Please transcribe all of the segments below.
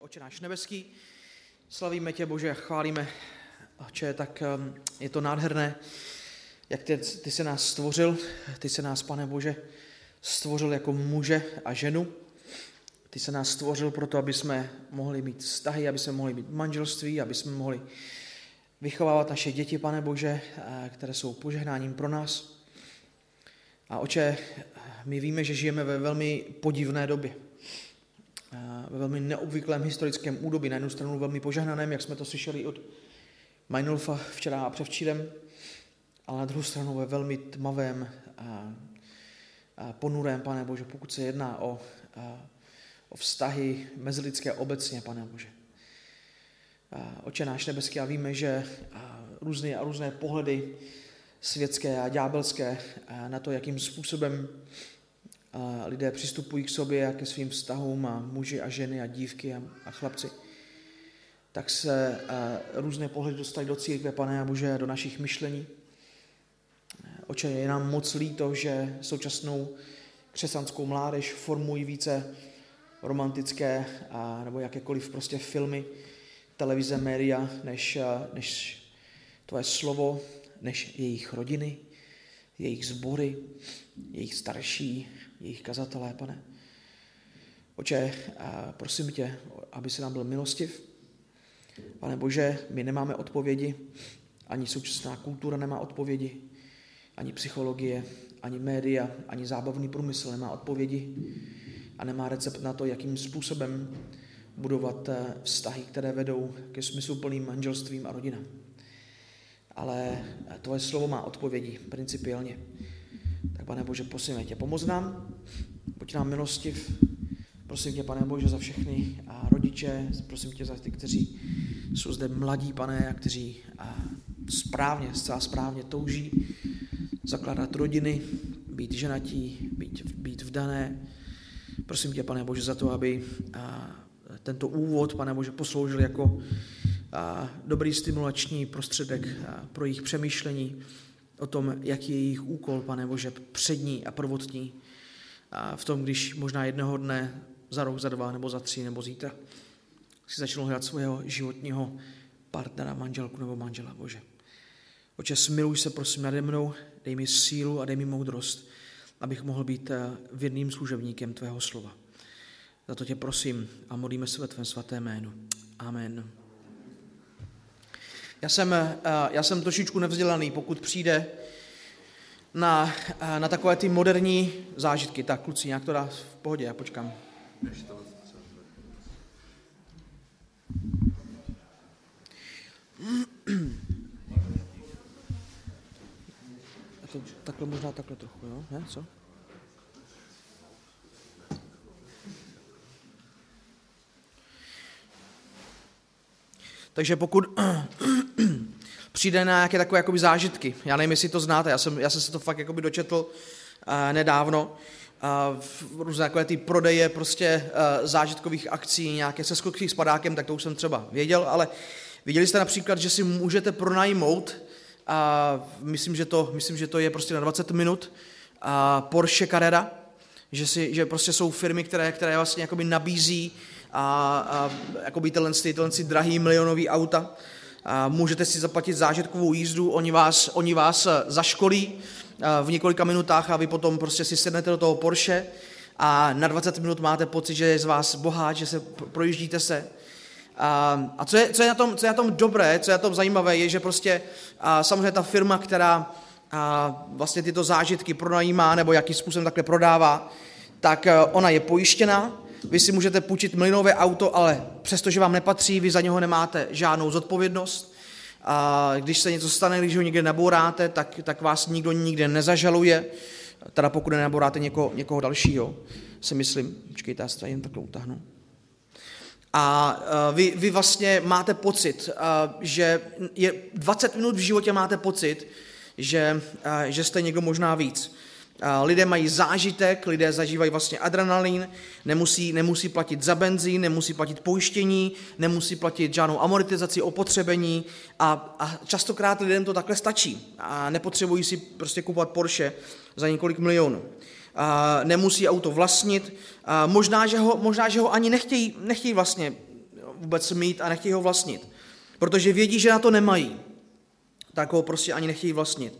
Oče náš nebeský, slavíme tě, Bože, chválíme, Oče, tak um, je to nádherné, jak ty, ty se nás stvořil, ty se nás, pane Bože, stvořil jako muže a ženu. Ty se nás stvořil proto, aby jsme mohli mít vztahy, aby jsme mohli mít manželství, aby jsme mohli vychovávat naše děti, pane Bože, které jsou požehnáním pro nás. A oče, my víme, že žijeme ve velmi podivné době ve velmi neobvyklém historickém údobí, na jednu stranu velmi požehnaném, jak jsme to slyšeli od Meinolfa včera a převčírem, ale na druhou stranu ve velmi tmavém a, a ponurém, pane Bože, pokud se jedná o, a, o vztahy mezilidské obecně, pane Bože. A, oče náš nebeský a víme, že a, různé a různé pohledy světské a ďábelské a na to, jakým způsobem a lidé přistupují k sobě a ke svým vztahům a muži a ženy a dívky a, a chlapci, tak se různé pohledy dostaly do církve, pane a Bože, do našich myšlení. Oče, je nám moc líto, že současnou křesťanskou mládež formují více romantické a, nebo jakékoliv prostě filmy, televize, média, než, než tvoje slovo, než jejich rodiny, jejich sbory, jejich starší, jejich kazatelé, pane. Oče, prosím tě, aby se nám byl milostiv. Pane Bože, my nemáme odpovědi, ani současná kultura nemá odpovědi, ani psychologie, ani média, ani zábavný průmysl nemá odpovědi a nemá recept na to, jakým způsobem budovat eh, vztahy, které vedou ke smysluplným manželstvím a rodinám. Ale tvoje slovo má odpovědi principiálně. Pane Bože, prosím tě, pomoz nám, buď nám milostiv. Prosím tě, pane Bože, za všechny a rodiče, prosím tě za ty, kteří jsou zde mladí, pane, a kteří a správně, zcela správně touží zakládat rodiny, být ženatí, být, být vdané. Prosím tě, pane Bože, za to, aby a, tento úvod, pane Bože, posloužil jako a, dobrý stimulační prostředek a, pro jejich přemýšlení, o tom, jaký je jejich úkol, pane Bože, přední a prvotní. A v tom, když možná jednoho dne, za rok, za dva, nebo za tři, nebo zítra, si začnou hledat svého životního partnera, manželku nebo manžela, Bože. Oče, smiluj se prosím nade mnou, dej mi sílu a dej mi moudrost, abych mohl být eh, věrným služebníkem Tvého slova. Za to tě prosím a modlíme se ve Tvém svaté jménu. Amen. Já jsem, eh, já jsem trošičku nevzdělaný, pokud přijde na, eh, na takové ty moderní zážitky. Tak, kluci, nějak to dá v pohodě, já počkám. Takhle možná takhle trochu, jo? Ne? Co? Takže pokud přijde na nějaké takové jakoby zážitky, já nevím, jestli to znáte, já jsem, já jsem se to fakt jakoby dočetl uh, nedávno, uh, různé takové ty prodeje prostě uh, zážitkových akcí, nějaké se skoky s padákem, tak to už jsem třeba věděl, ale viděli jste například, že si můžete pronajmout, a myslím, že to, myslím, že to je prostě na 20 minut, a Porsche Carrera, že, si, že prostě jsou firmy, které, které vlastně nabízí a, a jakoby tyhle, tyhle drahý milionový auta. A můžete si zaplatit zážitkovou jízdu, oni vás, oni vás eh, zaškolí eh, v několika minutách a vy potom prostě si sednete do toho Porsche a na 20 minut máte pocit, že je z vás boháč, že se projíždíte se. A, a co, je, co, je na tom, co je na tom dobré, co je na tom zajímavé, je, že prostě a samozřejmě ta firma, která a vlastně tyto zážitky pronajímá nebo jakým způsobem takhle prodává, tak eh, ona je pojištěná, vy si můžete půjčit milionové auto, ale přestože vám nepatří, vy za něho nemáte žádnou zodpovědnost. A když se něco stane, když ho někde nabouráte, tak, tak vás nikdo nikde nezažaluje, teda pokud nenabouráte někoho, někoho dalšího, si myslím. Počkejte, já se jen takhle utáhnu. A vy, vy vlastně máte pocit, že je 20 minut v životě máte pocit, že, že jste někdo možná víc. Lidé mají zážitek, lidé zažívají vlastně adrenalin, nemusí, nemusí platit za benzín, nemusí platit pojištění, nemusí platit žádnou amortizaci, opotřebení a, a častokrát lidem to takhle stačí a nepotřebují si prostě kupovat Porsche za několik milionů. A nemusí auto vlastnit, a možná, že ho, možná, že ho ani nechtějí, nechtějí vlastně vůbec mít a nechtějí ho vlastnit. Protože vědí, že na to nemají, tak ho prostě ani nechtějí vlastnit.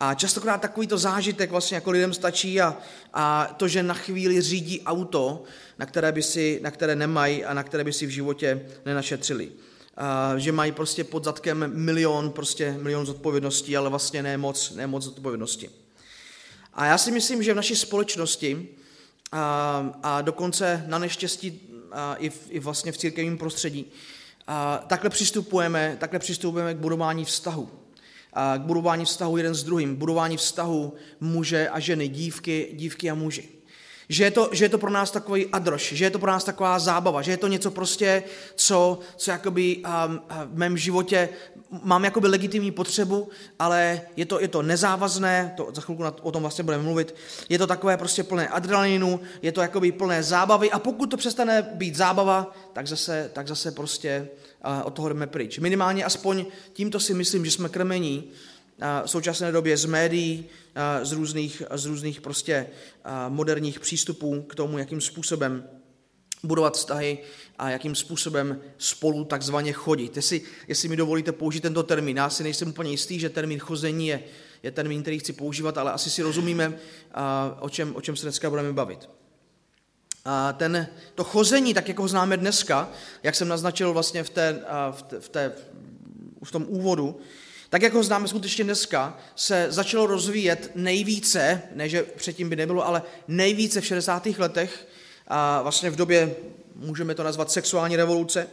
A častokrát takovýto zážitek vlastně jako lidem stačí a, a to, že na chvíli řídí auto, na které, by si, na které nemají a na které by si v životě nenašetřili. A, že mají prostě pod zadkem milion, prostě milion zodpovědností, ale vlastně ne moc, ne moc zodpovědnosti. A já si myslím, že v naší společnosti a, a dokonce na neštěstí a, i, v, i vlastně v církevním prostředí, a, takhle přistupujeme, takhle přistupujeme k budování vztahu k budování vztahu jeden s druhým, budování vztahu muže a ženy, dívky, dívky a muži. Že je, to, že je to pro nás takový adroš, že je to pro nás taková zábava, že je to něco prostě, co, co jakoby um, v mém životě mám jakoby legitimní potřebu, ale je to, je to nezávazné, to za chvilku o tom vlastně budeme mluvit, je to takové prostě plné adrenalinu, je to jakoby plné zábavy a pokud to přestane být zábava, tak zase, tak zase prostě od toho jdeme pryč. Minimálně aspoň tímto si myslím, že jsme krmení v současné době z médií, z různých, z různých prostě moderních přístupů k tomu, jakým způsobem budovat vztahy a jakým způsobem spolu takzvaně chodit. Jestli, jestli mi dovolíte použít tento termín, já si nejsem úplně jistý, že termín chození je, je termín, který chci používat, ale asi si rozumíme, o čem, o čem se dneska budeme bavit. A ten, to chození, tak jako ho známe dneska, jak jsem naznačil vlastně v, té, v, té, v, té, v tom úvodu, tak jak ho známe skutečně dneska, se začalo rozvíjet nejvíce, ne že předtím by nebylo, ale nejvíce v 60. letech, a vlastně v době, můžeme to nazvat sexuální revoluce,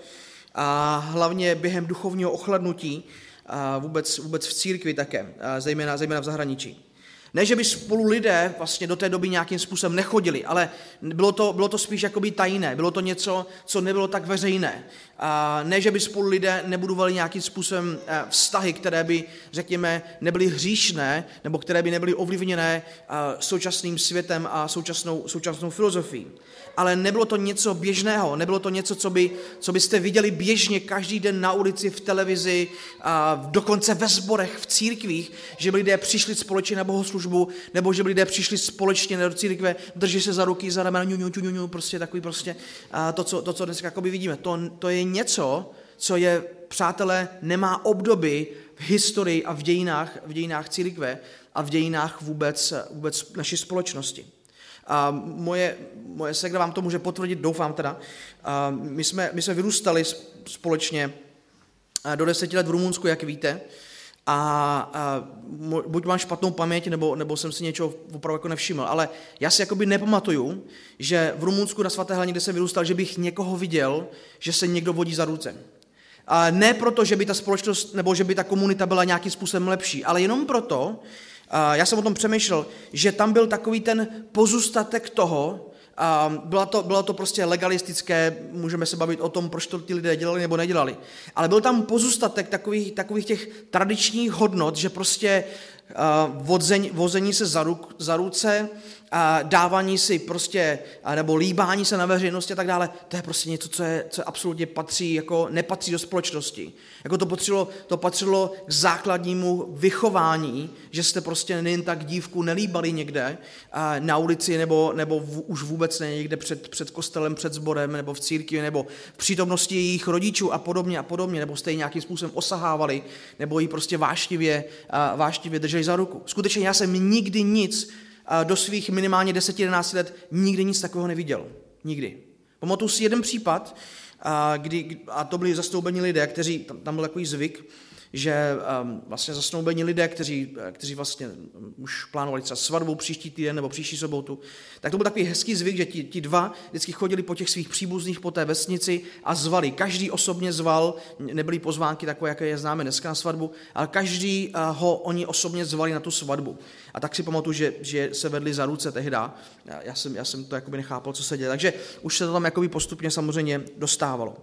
a hlavně během duchovního ochladnutí, a vůbec, vůbec v církvi také, zejména, zejména v zahraničí. Ne, že by spolu lidé vlastně do té doby nějakým způsobem nechodili, ale bylo to, bylo to spíš jakoby tajné, bylo to něco, co nebylo tak veřejné. Ne, že by spolu lidé nebudovali nějakým způsobem eh, vztahy, které by, řekněme, nebyly hříšné, nebo které by nebyly ovlivněné eh, současným světem a současnou, současnou filozofií ale nebylo to něco běžného, nebylo to něco, co, by, co byste viděli běžně každý den na ulici, v televizi, a dokonce ve sborech, v církvích, že by lidé přišli společně na bohoslužbu, nebo že by lidé přišli společně do církve, drží se za ruky, za ramena, prostě takový prostě, a to, co, to, co dneska vidíme. To, to je něco, co je, přátelé, nemá obdoby v historii a v dějinách, v dějinách církve a v dějinách vůbec, vůbec naší společnosti. A moje, moje segra vám to může potvrdit, doufám teda. A my, jsme, my jsme vyrůstali společně do deseti let v Rumunsku, jak víte. A, a buď mám špatnou paměť, nebo, nebo jsem si něčeho opravdu jako nevšiml, ale já si jakoby nepamatuju, že v Rumunsku na svaté hraně, kde jsem vyrůstal, že bych někoho viděl, že se někdo vodí za ruce. A ne proto, že by ta společnost nebo že by ta komunita byla nějakým způsobem lepší, ale jenom proto, já jsem o tom přemýšlel, že tam byl takový ten pozůstatek toho, a bylo to, bylo to prostě legalistické, můžeme se bavit o tom, proč to ti lidé dělali nebo nedělali. Ale byl tam pozůstatek takových, takových těch tradičních hodnot, že prostě uh, vození, vození se za, ruk, za ruce, dávání si prostě, nebo líbání se na veřejnosti a tak dále, to je prostě něco, co, je, co absolutně patří, jako nepatří do společnosti. Jako to patřilo, to patřilo k základnímu vychování, že jste prostě nejen tak dívku nelíbali někde na ulici nebo, nebo v, už vůbec ne někde před, před kostelem, před sborem nebo v církvi nebo v přítomnosti jejich rodičů a podobně a podobně, nebo jste ji nějakým způsobem osahávali nebo ji prostě váštivě, váštivě drželi za ruku. Skutečně já jsem nikdy nic do svých minimálně 10-11 let nikdy nic takového neviděl. Nikdy. Pamatuju si jeden případ, kdy, a to byli zastoupení lidé, kteří, tam byl takový zvyk, že um, vlastně zasnoubení lidé, kteří, kteří vlastně už plánovali třeba svatbu příští týden nebo příští sobotu, tak to byl takový hezký zvyk, že ti, ti dva vždycky chodili po těch svých příbuzných po té vesnici a zvali. Každý osobně zval, nebyly pozvánky takové, jaké je známe dneska na svatbu, ale každý uh, ho oni osobně zvali na tu svatbu. A tak si pamatuju, že, že se vedli za ruce tehda. Já, já, jsem, já jsem to jakoby nechápal, co se děje. Takže už se to tam jakoby postupně samozřejmě dostávalo.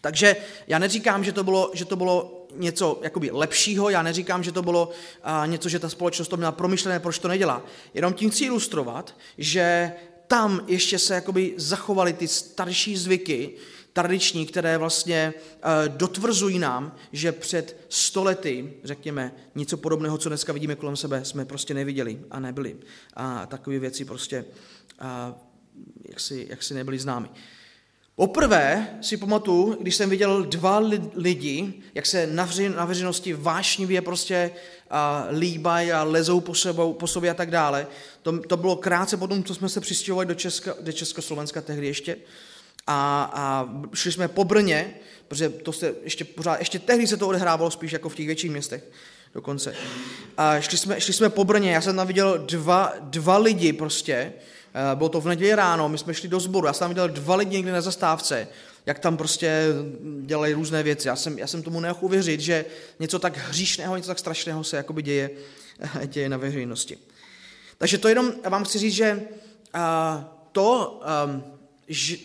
Takže já neříkám, že to bylo, že to bylo něco jakoby lepšího, já neříkám, že to bylo a, něco, že ta společnost to měla promyšlené, proč to nedělá. Jenom tím chci ilustrovat, že tam ještě se jakoby zachovaly ty starší zvyky, tradiční, které vlastně e, dotvrzují nám, že před stolety, řekněme, něco podobného, co dneska vidíme kolem sebe, jsme prostě neviděli a nebyli. A takové věci prostě a, jak, si, jak si nebyly známy. Poprvé si pamatuju, když jsem viděl dva lidi, jak se na veřejnosti vášnivě prostě líbají a lezou po, sebou, po sobě a tak dále. To, to bylo krátce potom, co jsme se přistěhovali do, Česka, do Československa tehdy ještě. A, a šli jsme po Brně, protože to se ještě pořád, ještě tehdy se to odehrávalo spíš jako v těch větších městech dokonce. A šli jsme, šli jsme po Brně, já jsem tam viděl dva, dva lidi prostě, bylo to v neděli ráno, my jsme šli do sboru, já jsem tam viděl dva lidi někde na zastávce, jak tam prostě dělají různé věci. Já jsem, já jsem tomu nemohl uvěřit, že něco tak hříšného, něco tak strašného se jakoby děje, děje na veřejnosti. Takže to jenom vám chci říct, že to, ehm,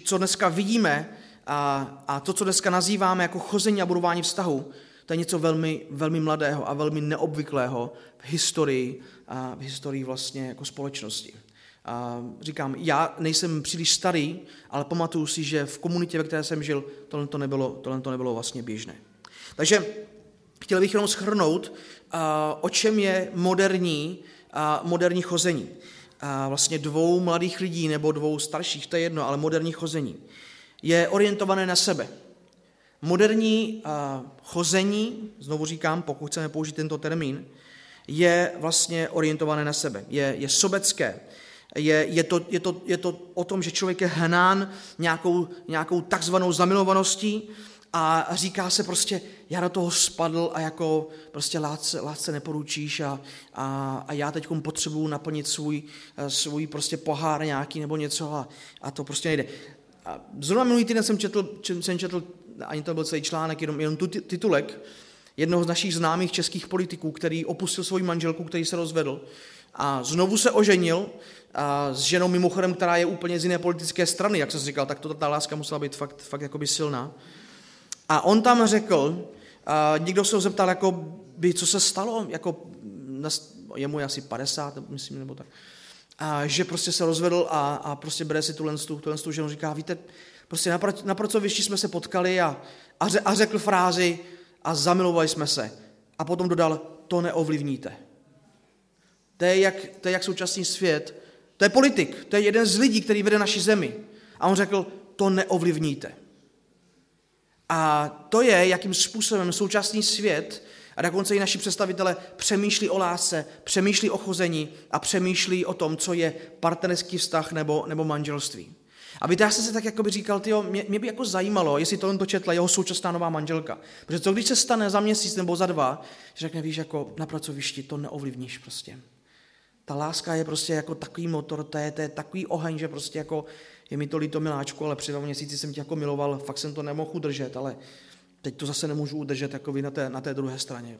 co dneska vidíme a to, co dneska nazýváme jako chození a budování vztahu, to je něco velmi, velmi mladého a velmi neobvyklého v historii, v historii vlastně jako společnosti. Říkám, já nejsem příliš starý, ale pamatuju si, že v komunitě, ve které jsem žil, tohle to nebylo, tohle to nebylo vlastně běžné. Takže chtěl bych jenom schrnout, o čem je moderní, moderní chození. Vlastně dvou mladých lidí nebo dvou starších, to je jedno, ale moderní chození. Je orientované na sebe. Moderní chození, znovu říkám, pokud chceme použít tento termín, je vlastně orientované na sebe, je, je sobecké, je, je, to, je, to, je to o tom, že člověk je hnán nějakou, nějakou takzvanou zamilovaností a říká se prostě, já do toho spadl a jako prostě lásce, lásce neporučíš a, a, a já teď potřebuju naplnit svůj, svůj prostě pohár nějaký nebo něco a, a to prostě nejde. A zrovna minulý týden jsem četl, jsem četl ani to byl celý článek, jenom, jenom tu titulek jednoho z našich známých českých politiků, který opustil svoji manželku, který se rozvedl a znovu se oženil a s ženou mimochodem, která je úplně z jiné politické strany, jak jsem říkal, tak to ta láska musela být fakt, fakt jakoby silná. A on tam řekl, a někdo se ho zeptal, jako by, co se stalo, jako je asi 50, myslím, nebo tak, a že prostě se rozvedl a, a prostě bere si tuhle, tuhle, tuhle ženu, říká, víte, Prostě na, na pracovišti jsme se potkali a, a, ře, a řekl frázi a zamilovali jsme se. A potom dodal, to neovlivníte. To je, jak, to je jak současný svět. To je politik, to je jeden z lidí, který vede naši zemi. A on řekl, to neovlivníte. A to je, jakým způsobem současný svět a dokonce i naši představitele přemýšlí o lásce, přemýšlí o chození a přemýšlí o tom, co je partnerský vztah nebo, nebo manželství. A víte, já jsem si tak jako by říkal, tyjo, mě, mě, by jako zajímalo, jestli tohle to četla jeho současná nová manželka. Protože co když se stane za měsíc nebo za dva, že řekne, víš, jako na pracovišti to neovlivníš prostě. Ta láska je prostě jako takový motor, to je, to je takový oheň, že prostě jako je mi to líto miláčku, ale při dva měsíci jsem tě jako miloval, fakt jsem to nemohl udržet, ale teď to zase nemůžu udržet jako vy na té, na té druhé straně.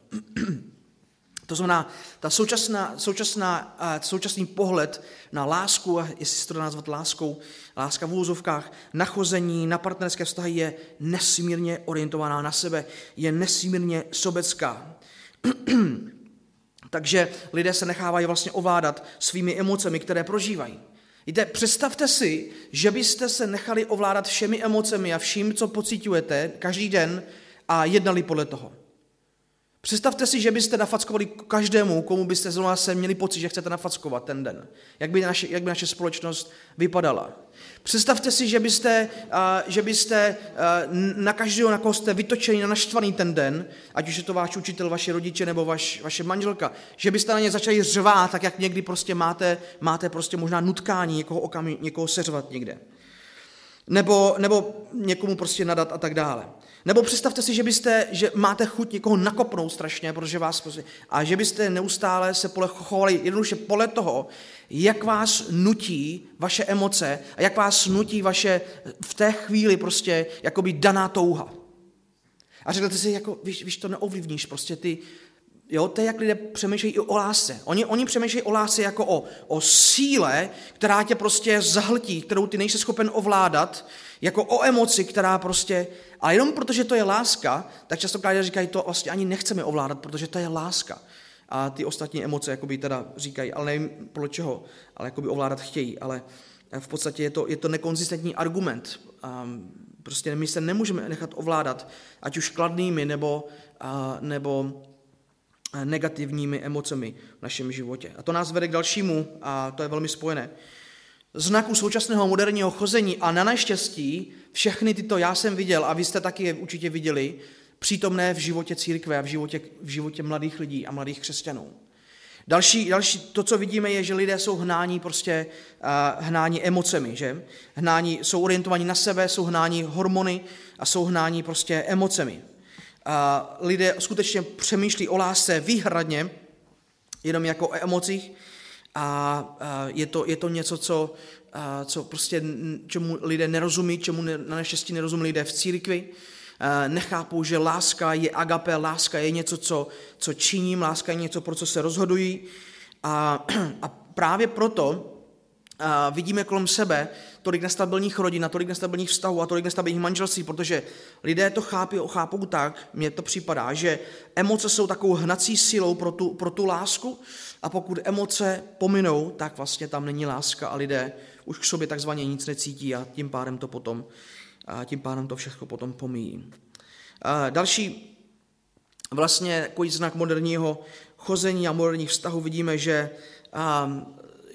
To znamená, ta současná, současná, současný pohled na lásku, jestli se to nazvat láskou, láska v úzovkách, na chození, na partnerské vztahy je nesmírně orientovaná na sebe, je nesmírně sobecká. Takže lidé se nechávají vlastně ovládat svými emocemi, které prožívají. Víte, představte si, že byste se nechali ovládat všemi emocemi a vším, co pocitujete každý den a jednali podle toho. Představte si, že byste nafackovali každému, komu byste zrovna se měli pocit, že chcete nafackovat ten den. Jak by naše, jak by naše společnost vypadala. Představte si, že byste, že byste na každého, na koho jste vytočeni, na naštvaný ten den, ať už je to váš učitel, vaše rodiče nebo vaš, vaše manželka, že byste na ně začali řvát, tak jak někdy prostě máte, máte prostě možná nutkání někoho, okam, někoho seřvat někde. Nebo, nebo někomu prostě nadat a tak dále. Nebo představte si, že byste, že máte chuť někoho nakopnout strašně, protože vás a že byste neustále se pole chovali jednoduše podle toho, jak vás nutí vaše emoce a jak vás nutí vaše v té chvíli prostě jakoby daná touha. A řeknete si, jako, víš, víš, to neovlivníš, prostě ty, Jo, to je, jak lidé přemýšlejí i o lásce. Oni, oni přemýšlejí o lásce jako o, o síle, která tě prostě zahltí, kterou ty nejsi schopen ovládat, jako o emoci, která prostě... A jenom protože to je láska, tak často lidé říkají, to vlastně ani nechceme ovládat, protože to je láska. A ty ostatní emoce jakoby teda říkají, ale nevím podle čeho, ale jakoby ovládat chtějí. Ale v podstatě je to, je to nekonzistentní argument. A prostě my se nemůžeme nechat ovládat, ať už kladnými nebo, a, nebo negativními emocemi v našem životě. A to nás vede k dalšímu, a to je velmi spojené. Znaků současného moderního chození a na naštěstí všechny tyto já jsem viděl a vy jste taky je určitě viděli, přítomné v životě církve a v životě, v životě mladých lidí a mladých křesťanů. Další, další, to, co vidíme, je, že lidé jsou hnáni prostě uh, hnáni emocemi, že? Hnáni, jsou orientovaní na sebe, jsou hnáni hormony a jsou hnáni prostě emocemi. Uh, lidé skutečně přemýšlí o lásce výhradně, jenom jako o emocích a je, to, je to něco, co, co prostě, čemu lidé nerozumí, čemu ne, na neštěstí nerozumí lidé v církvi. Nechápou, že láska je agape, láska je něco, co, co činím, láska je něco, pro co se rozhodují. A, a právě proto vidíme kolem sebe tolik nestabilních rodin a tolik nestabilních vztahů a tolik nestabilních manželství, protože lidé to chápí, chápou tak, mně to připadá, že emoce jsou takovou hnací silou pro tu, pro tu lásku a pokud emoce pominou, tak vlastně tam není láska a lidé už k sobě takzvaně nic necítí a tím pádem to potom a tím pádem to všechno potom pomíjí. A další vlastně takový znak moderního chození a moderních vztahů vidíme, že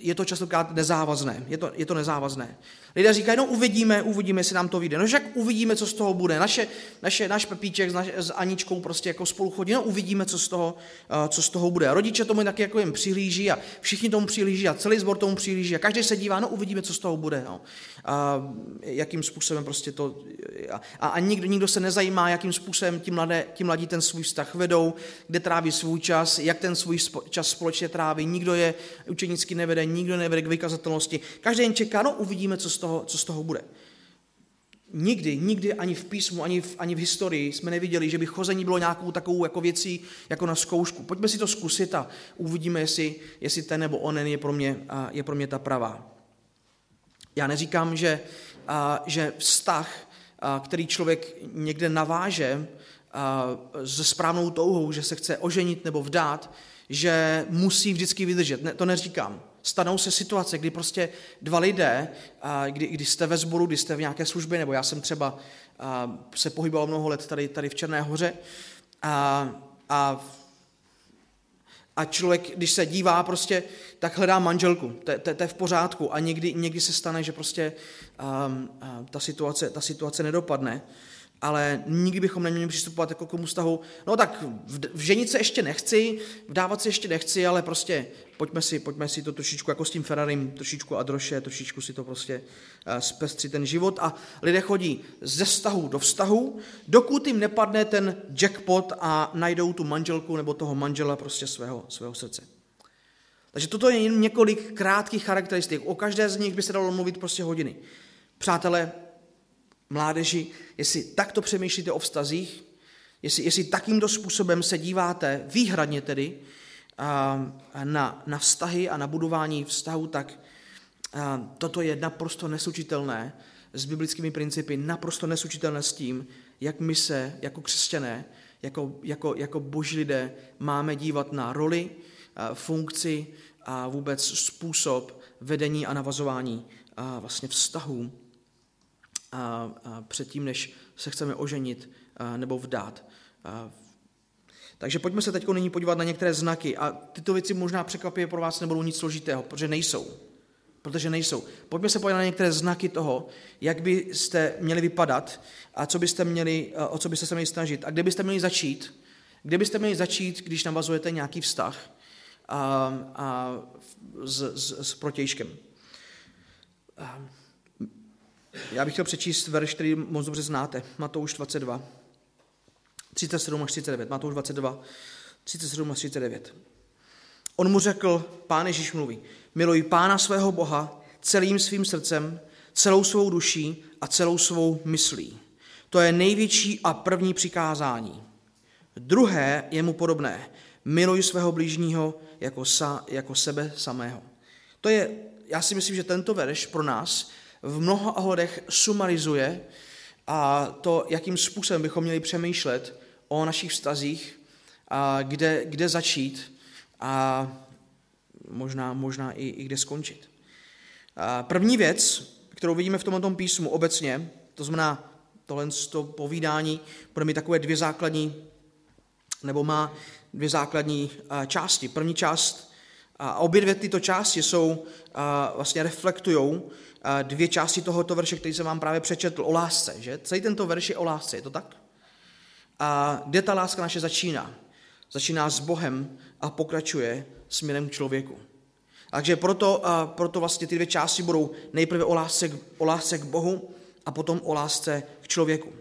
je to častokrát nezávazné. Je to, je to nezávazné. Lidé říkají, no uvidíme, uvidíme, jestli nám to vyjde. No však uvidíme, co z toho bude. Naše, naše, náš Pepíček s, naš, s Aničkou prostě jako spolu chodí, no uvidíme, co z toho, uh, co z toho bude. A rodiče tomu taky jako jim přihlíží a všichni tomu přihlíží a celý sbor tomu přihlíží a každý se dívá, no uvidíme, co z toho bude. No. A jakým způsobem prostě to... A, a nikdo, nikdo se nezajímá, jakým způsobem ti, mladé, ti mladí ten svůj vztah vedou, kde tráví svůj čas, jak ten svůj čas společně tráví. Nikdo je učenicky nevede, nikdo nevede k vykazatelnosti. Každý jen čeká, no uvidíme, co z toho, co z toho bude. Nikdy, nikdy ani v písmu, ani v, ani v historii jsme neviděli, že by chození bylo nějakou takovou jako věcí jako na zkoušku. Pojďme si to zkusit a uvidíme, jestli, jestli ten nebo onen je pro mě, je pro mě ta pravá. Já neříkám, že, že vztah, který člověk někde naváže se správnou touhou, že se chce oženit nebo vdát, že musí vždycky vydržet. Ne, to neříkám stanou se situace, kdy prostě dva lidé, kdy, kdy jste ve sboru, kdy jste v nějaké službě, nebo já jsem třeba se pohyboval mnoho let tady, tady v Černé hoře a, a a člověk, když se dívá prostě, tak hledá manželku, to, je v pořádku. A někdy, někdy se stane, že prostě um, ta, situace, ta situace nedopadne ale nikdy bychom neměli přistupovat jako k tomu vztahu, no tak v, ženit se ještě nechci, vdávat se ještě nechci, ale prostě pojďme si, pojďme si to trošičku jako s tím Ferrarim, trošičku adroše, trošičku si to prostě uh, zpestřit ten život a lidé chodí ze vztahu do vztahu, dokud jim nepadne ten jackpot a najdou tu manželku nebo toho manžela prostě svého, svého srdce. Takže toto je jen několik krátkých charakteristik. O každé z nich by se dalo mluvit prostě hodiny. Přátelé, mládeži, jestli takto přemýšlíte o vztazích, jestli, jestli takýmto způsobem se díváte, výhradně tedy, na, na vztahy a na budování vztahu, tak toto je naprosto neslučitelné s biblickými principy, naprosto neslučitelné s tím, jak my se jako křesťané, jako, jako, jako boží lidé máme dívat na roli, funkci a vůbec způsob vedení a navazování vlastně vztahů a, a předtím, než se chceme oženit a, nebo vdát. A, takže pojďme se teď nyní podívat na některé znaky. A tyto věci možná překvapivě pro vás nebudou nic složitého, protože nejsou. Protože nejsou. Pojďme se podívat na některé znaky toho, jak byste měli vypadat a co byste měli, o co byste se měli snažit. A kde byste měli začít? Kde byste měli začít, když navazujete nějaký vztah a, a s, s, s protějškem? A, já bych chtěl přečíst verš, který moc dobře znáte. Matouš 22, 37 až 39. Matouš 22, 37 až 39. On mu řekl, pán Ježíš mluví, miluj pána svého Boha celým svým srdcem, celou svou duší a celou svou myslí. To je největší a první přikázání. Druhé je mu podobné. Miluj svého blížního jako, sa, jako sebe samého. To je, já si myslím, že tento verš pro nás v mnoha ohledech sumarizuje a to, jakým způsobem bychom měli přemýšlet o našich vztazích, a kde, kde začít a možná, možná i, i kde skončit. A první věc, kterou vidíme v tomto písmu obecně, to znamená tohle to povídání, bude mít takové dvě základní, nebo má dvě základní části. První část A obě dvě tyto části jsou, vlastně reflektují dvě části tohoto verše, který jsem vám právě přečetl o lásce. Že? Celý tento verš je o lásce, je to tak? A kde ta láska naše začíná? Začíná s Bohem a pokračuje směrem k člověku. Takže proto, proto vlastně ty dvě části budou nejprve o lásce, o lásce k Bohu a potom o lásce k člověku.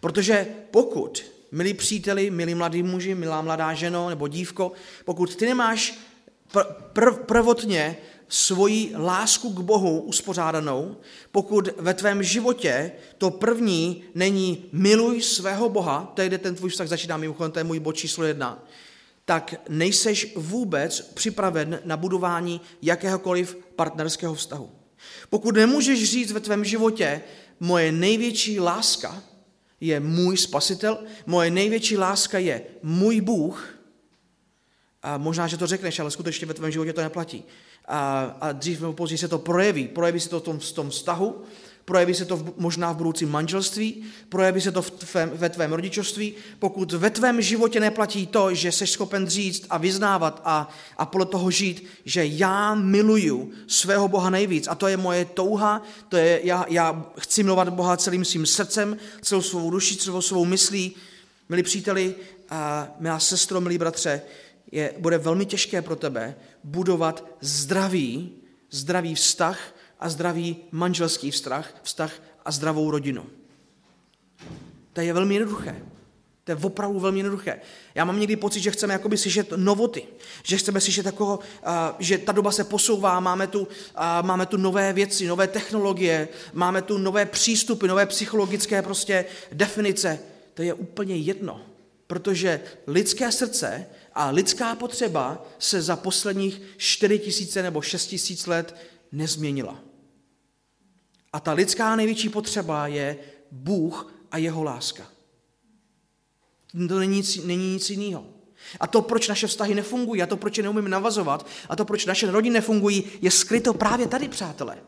Protože pokud, milí příteli, milí mladí muži, milá mladá ženo nebo dívko, pokud ty nemáš pr- pr- prvotně svoji lásku k Bohu uspořádanou, pokud ve tvém životě to první není miluj svého Boha, to je, kde ten tvůj vztah začíná, mimochodem, to je můj bod číslo jedna, tak nejseš vůbec připraven na budování jakéhokoliv partnerského vztahu. Pokud nemůžeš říct ve tvém životě, moje největší láska je můj spasitel, moje největší láska je můj Bůh, a možná, že to řekneš, ale skutečně ve tvém životě to neplatí. A, a dřív nebo později se to projeví. Projeví se to v tom, v tom vztahu, projeví se to v, možná v budoucím manželství, projeví se to v tvém, ve tvém rodičovství. Pokud ve tvém životě neplatí to, že jsi schopen říct a vyznávat a, a podle toho žít, že já miluju svého Boha nejvíc a to je moje touha, to je, já, já chci milovat Boha celým svým srdcem, celou svou duší, celou svou myslí. Milí příteli, a milá sestro, milí bratře, je, bude velmi těžké pro tebe budovat zdravý, zdravý vztah a zdravý manželský vztah, vztah a zdravou rodinu. To je velmi jednoduché. To je opravdu velmi jednoduché. Já mám někdy pocit, že chceme jakoby slyšet novoty, že chceme slyšet takového, že ta doba se posouvá, máme tu, máme tu nové věci, nové technologie, máme tu nové přístupy, nové psychologické prostě definice. To je úplně jedno, protože lidské srdce a lidská potřeba se za posledních 4 tisíce nebo 6 tisíc let nezměnila. A ta lidská největší potřeba je Bůh a jeho láska. To není nic, není nic jiného. A to, proč naše vztahy nefungují, a to, proč je neumíme navazovat, a to, proč naše rodiny nefungují, je skryto právě tady, přátelé.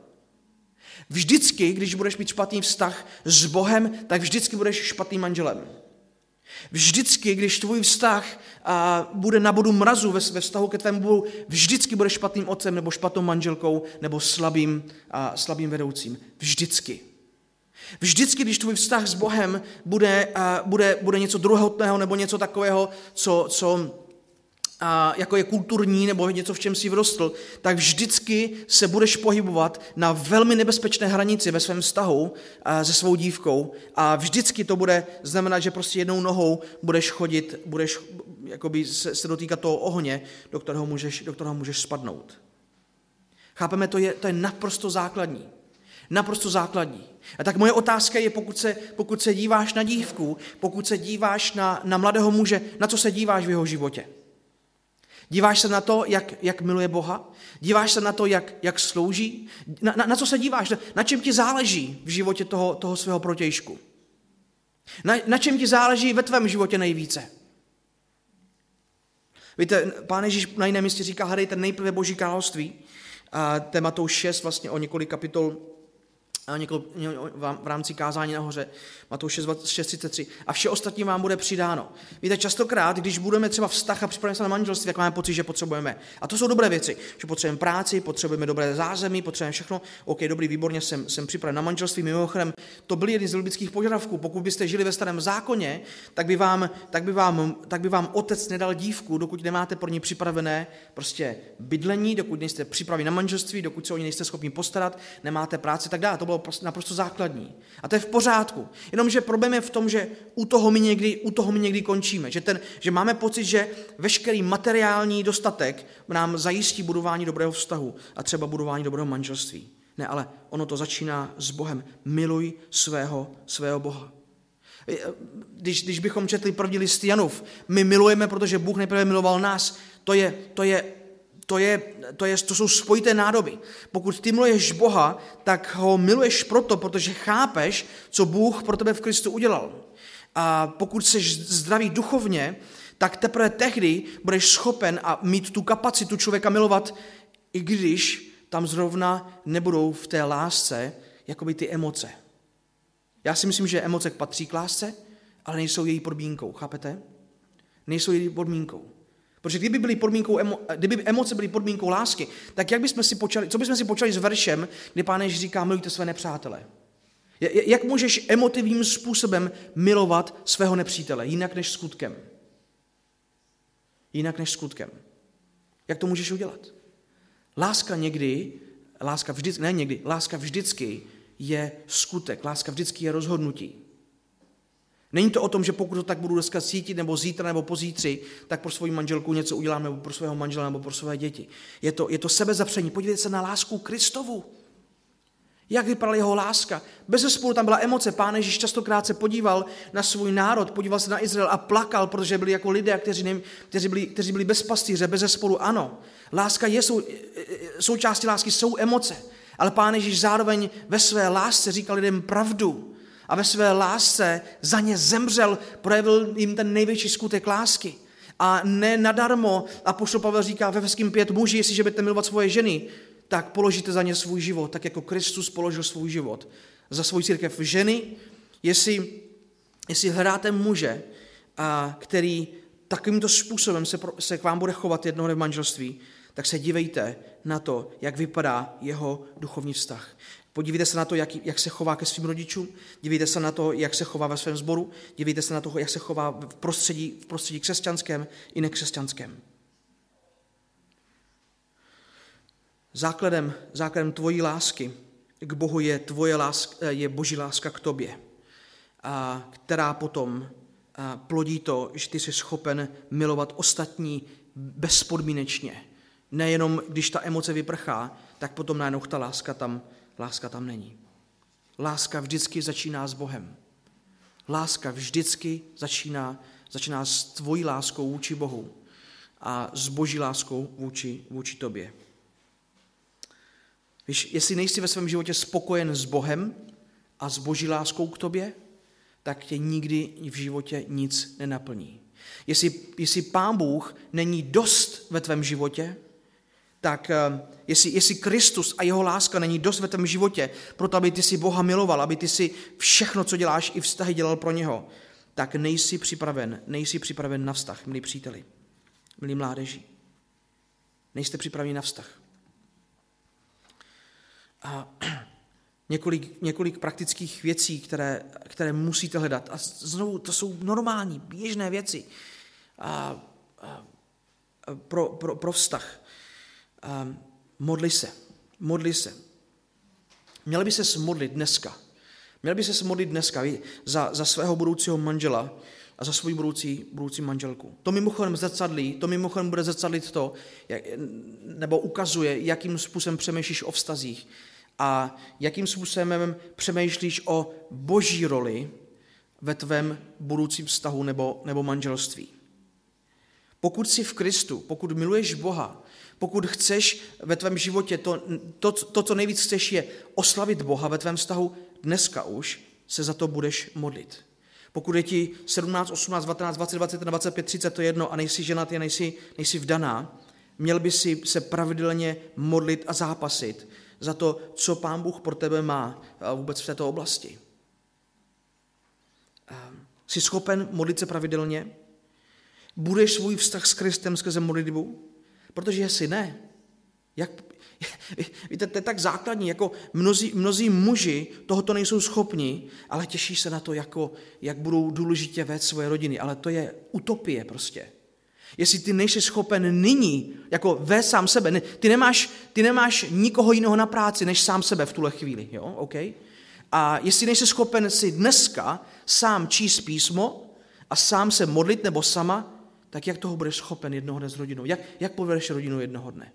Vždycky, když budeš mít špatný vztah s Bohem, tak vždycky budeš špatným manželem. Vždycky, když tvůj vztah a, bude na bodu mrazu ve, ve vztahu ke tvému Bohu, vždycky budeš špatným otcem nebo špatnou manželkou nebo slabým, a, slabým vedoucím. Vždycky. Vždycky, když tvůj vztah s Bohem bude, a, bude, bude něco druhotného nebo něco takového, co, co a jako je kulturní nebo něco, v čem si vrostl, tak vždycky se budeš pohybovat na velmi nebezpečné hranici ve svém vztahu se svou dívkou a vždycky to bude znamenat, že prostě jednou nohou budeš chodit, budeš jakoby se, se dotýkat toho ohně, do kterého můžeš, do kterého můžeš spadnout. Chápeme, to je, to je naprosto základní. Naprosto základní. A tak moje otázka je, pokud se, pokud se díváš na dívku, pokud se díváš na, na mladého muže, na co se díváš v jeho životě? Díváš se na to, jak, jak miluje Boha? Díváš se na to, jak, jak slouží? Na, na, na co se díváš? Na čem ti záleží v životě toho, toho svého protějšku? Na, na čem ti záleží ve tvém životě nejvíce? Víte, pán Ježíš na jiném místě říká, hledejte nejprve Boží království. A tématou 6 vlastně o několik kapitol v rámci kázání nahoře, Matouš 6.33. A vše ostatní vám bude přidáno. Víte, častokrát, když budeme třeba vztah a připravíme se na manželství, tak máme pocit, že potřebujeme. A to jsou dobré věci, že potřebujeme práci, potřebujeme dobré zázemí, potřebujeme všechno. OK, dobrý, výborně, jsem, jsem připraven na manželství. Mimochodem, to byl jeden z libických požadavků. Pokud byste žili ve starém zákoně, tak by vám, tak by vám, tak by vám otec nedal dívku, dokud nemáte pro ní připravené prostě bydlení, dokud nejste připraveni na manželství, dokud se o ní nejste schopni postarat, nemáte práci, tak dále. To bylo naprosto základní. A to je v pořádku. Jenomže problém je v tom, že u toho my někdy, u toho my někdy končíme. Že, ten, že máme pocit, že veškerý materiální dostatek nám zajistí budování dobrého vztahu a třeba budování dobrého manželství. Ne, ale ono to začíná s Bohem. Miluj svého, svého Boha. Když, když bychom četli první list Janův, my milujeme, protože Bůh nejprve miloval nás, to je, to je to, je, to, je, to jsou spojité nádoby. Pokud ty miluješ Boha, tak ho miluješ proto, protože chápeš, co Bůh pro tebe v Kristu udělal. A pokud jsi zdravý duchovně, tak teprve tehdy budeš schopen a mít tu kapacitu člověka milovat, i když tam zrovna nebudou v té lásce jakoby ty emoce. Já si myslím, že emoce patří k lásce, ale nejsou její podmínkou, chápete? Nejsou její podmínkou. Protože kdyby, byly podmínkou, kdyby emoce byly podmínkou lásky, tak jak bychom si počali, co bychom si počali s veršem, kdy Pán Ježíš říká, milujte své nepřátele. Jak můžeš emotivním způsobem milovat svého nepřítele, jinak než skutkem? Jinak než skutkem. Jak to můžeš udělat? Láska někdy, láska vždycky, ne někdy, láska vždycky je skutek, láska vždycky je rozhodnutí. Není to o tom, že pokud to tak budu dneska cítit, nebo zítra, nebo pozítři, tak pro svou manželku něco udělám, nebo pro svého manžela, nebo pro své děti. Je to, je to sebezapření. Podívejte se na lásku Kristovu. Jak vypadala jeho láska? Bez spolu tam byla emoce. Pán Ježíš častokrát se podíval na svůj národ, podíval se na Izrael a plakal, protože byli jako lidé, kteří, ne, kteří, byli, kteří byli bez pastýře, bez spolu. Ano, láska je, sou, součástí lásky jsou emoce. Ale Pán Ježíš zároveň ve své lásce říkal lidem pravdu a ve své lásce za ně zemřel, projevil jim ten největší skutek lásky. A ne nadarmo, a poštol Pavel říká ve Veským pět muži, jestliže budete milovat svoje ženy, tak položíte za ně svůj život, tak jako Kristus položil svůj život za svou církev. Ženy, jestli, jestli hledáte muže, a který takovýmto způsobem se, se k vám bude chovat jednoho v manželství, tak se dívejte na to, jak vypadá jeho duchovní vztah. Podívejte se na to, jak, jak se chová ke svým rodičům, dívejte se na to, jak se chová ve svém sboru, dívejte se na to, jak se chová v prostředí, v prostředí křesťanském i nekřesťanském. Základem, základem tvojí lásky k Bohu je, tvoje láska, je boží láska k tobě, a která potom plodí to, že ty jsi schopen milovat ostatní bezpodmínečně. Nejenom když ta emoce vyprchá, tak potom najednou ta láska tam, láska tam není. Láska vždycky začíná s Bohem. Láska vždycky začíná, začíná s tvojí láskou vůči Bohu a s boží láskou vůči, vůči tobě. Víš, jestli nejsi ve svém životě spokojen s Bohem a s boží láskou k tobě, tak tě nikdy v životě nic nenaplní. Jestli, jestli Pán Bůh není dost ve tvém životě, tak eh, jestli, jestli Kristus a jeho láska není dost ve tvém životě, proto aby ty si Boha miloval, aby ty si všechno, co děláš, i vztahy dělal pro něho, tak nejsi připraven, nejsi připraven na vztah, milí příteli, milí mládeži. Nejste připraveni na vztah. A několik, několik praktických věcí, které, které musíte hledat. A znovu, to jsou normální, běžné věci a, a, pro, pro, pro vztah. A, modli se, modli se. Měl by se modlit dneska. Měl by se modlit dneska za, za svého budoucího manžela a za svou budoucí, budoucí manželku. To mimochodem zrcadlí, to mimochodem bude zrcadlit to, jak, nebo ukazuje, jakým způsobem přemýšlíš o vztazích a jakým způsobem přemýšlíš o boží roli ve tvém budoucím vztahu nebo, nebo manželství. Pokud jsi v Kristu, pokud miluješ Boha, pokud chceš ve tvém životě, to, to, to, co nejvíc chceš, je oslavit Boha ve tvém vztahu, dneska už se za to budeš modlit. Pokud je ti 17, 18, 19, 20, 21, 25, 30, to je jedno a nejsi ženatý, nejsi, nejsi vdaná, měl by si se pravidelně modlit a zápasit za to, co Pán Bůh pro tebe má vůbec v této oblasti. Jsi schopen modlit se pravidelně? Budeš svůj vztah s Kristem skrze modlitbu? Protože jestli ne, jak, víte, to je tak základní, jako mnozí, mnozí muži tohoto nejsou schopni, ale těší se na to, jako, jak budou důležitě vést svoje rodiny. Ale to je utopie prostě. Jestli ty nejsi schopen nyní, jako ve sám sebe, ty nemáš, ty nemáš nikoho jiného na práci, než sám sebe v tuhle chvíli, jo, OK? A jestli nejsi schopen si dneska sám číst písmo a sám se modlit nebo sama, tak jak toho budeš schopen jednoho dne s rodinou? Jak, jak povedeš rodinu jednoho dne?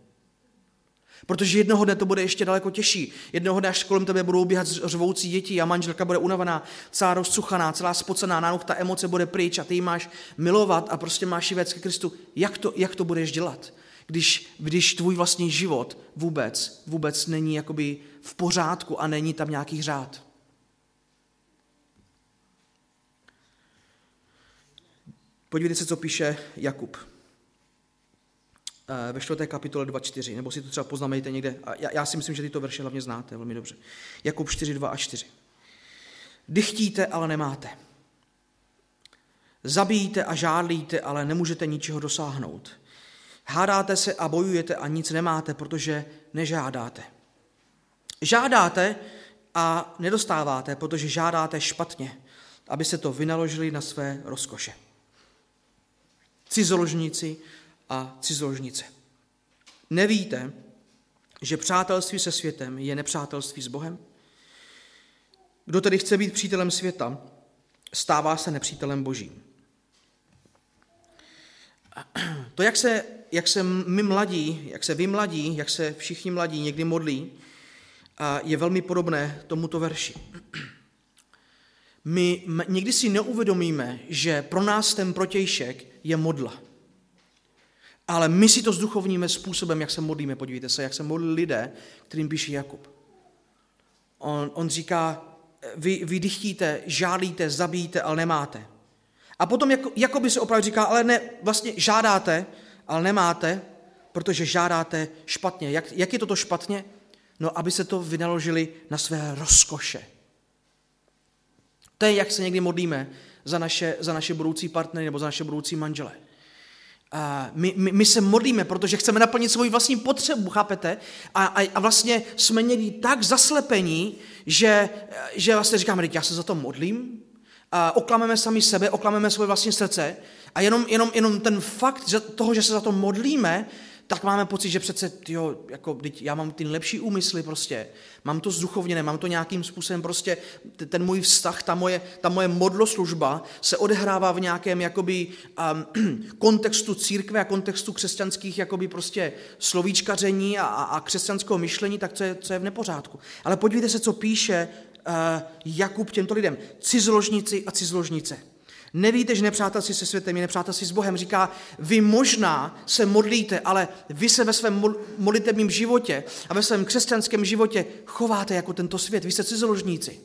Protože jednoho dne to bude ještě daleko těžší. Jednoho dne, až kolem tebe budou běhat řvoucí děti a manželka bude unavená, celá rozcuchaná, celá spocená, nánoh ta emoce bude pryč a ty ji máš milovat a prostě máš ji vést ke Kristu. Jak to, jak to budeš dělat? Když, když tvůj vlastní život vůbec, vůbec není jakoby v pořádku a není tam nějaký řád. Podívejte se, co píše Jakub. Eh, ve čtvrté kapitole 2.4, nebo si to třeba poznamenejte někde. A já, já si myslím, že tyto verše hlavně znáte velmi dobře. Jakub 4.2 a 4. Dychtíte, ale nemáte. Zabijíte a žádlíte, ale nemůžete ničeho dosáhnout. Hádáte se a bojujete a nic nemáte, protože nežádáte. Žádáte a nedostáváte, protože žádáte špatně, aby se to vynaložili na své rozkoše. Cizoložníci a cizoložnice. Nevíte, že přátelství se světem je nepřátelství s Bohem? Kdo tedy chce být přítelem světa, stává se nepřítelem božím. To, jak se, jak se my mladí, jak se vy mladí, jak se všichni mladí někdy modlí, je velmi podobné tomuto verši. My někdy si neuvědomíme, že pro nás ten protějšek je modla. Ale my si to zduchovníme způsobem, jak se modlíme. Podívejte se, jak se modlí lidé, kterým píše Jakub. On, on říká, vy, vy dychtíte, žádlíte, zabíjíte, ale nemáte. A potom jako, jako by se opravdu říká, ale ne, vlastně žádáte, ale nemáte, protože žádáte špatně. Jak, jak je toto špatně? No, aby se to vynaložili na své rozkoše. To je, jak se někdy modlíme za naše, za naše budoucí partnery nebo za naše budoucí manžele. A my, my, my se modlíme, protože chceme naplnit svoji vlastní potřebu, chápete? A, a, a vlastně jsme někdy tak zaslepení, že, že vlastně říkáme, já se za to modlím, a oklameme sami sebe, oklameme svoje vlastní srdce a jenom, jenom, jenom ten fakt že toho, že se za to modlíme, tak máme pocit, že přece, tyjo, jako, já mám ty lepší úmysly prostě, mám to zduchovněné, mám to nějakým způsobem prostě, ten můj vztah, ta moje, ta moje modloslužba se odehrává v nějakém jakoby um, kontextu církve a kontextu křesťanských jakoby prostě slovíčkaření a, a křesťanského myšlení, tak co je, co je v nepořádku. Ale podívejte se, co píše uh, Jakub těmto lidem. Cizložníci a cizložnice. Nevíte, že nepřátelství se světem je nepřátelství s Bohem. Říká, vy možná se modlíte, ale vy se ve svém modlitebním životě a ve svém křesťanském životě chováte jako tento svět. Vy jste cizoložníci.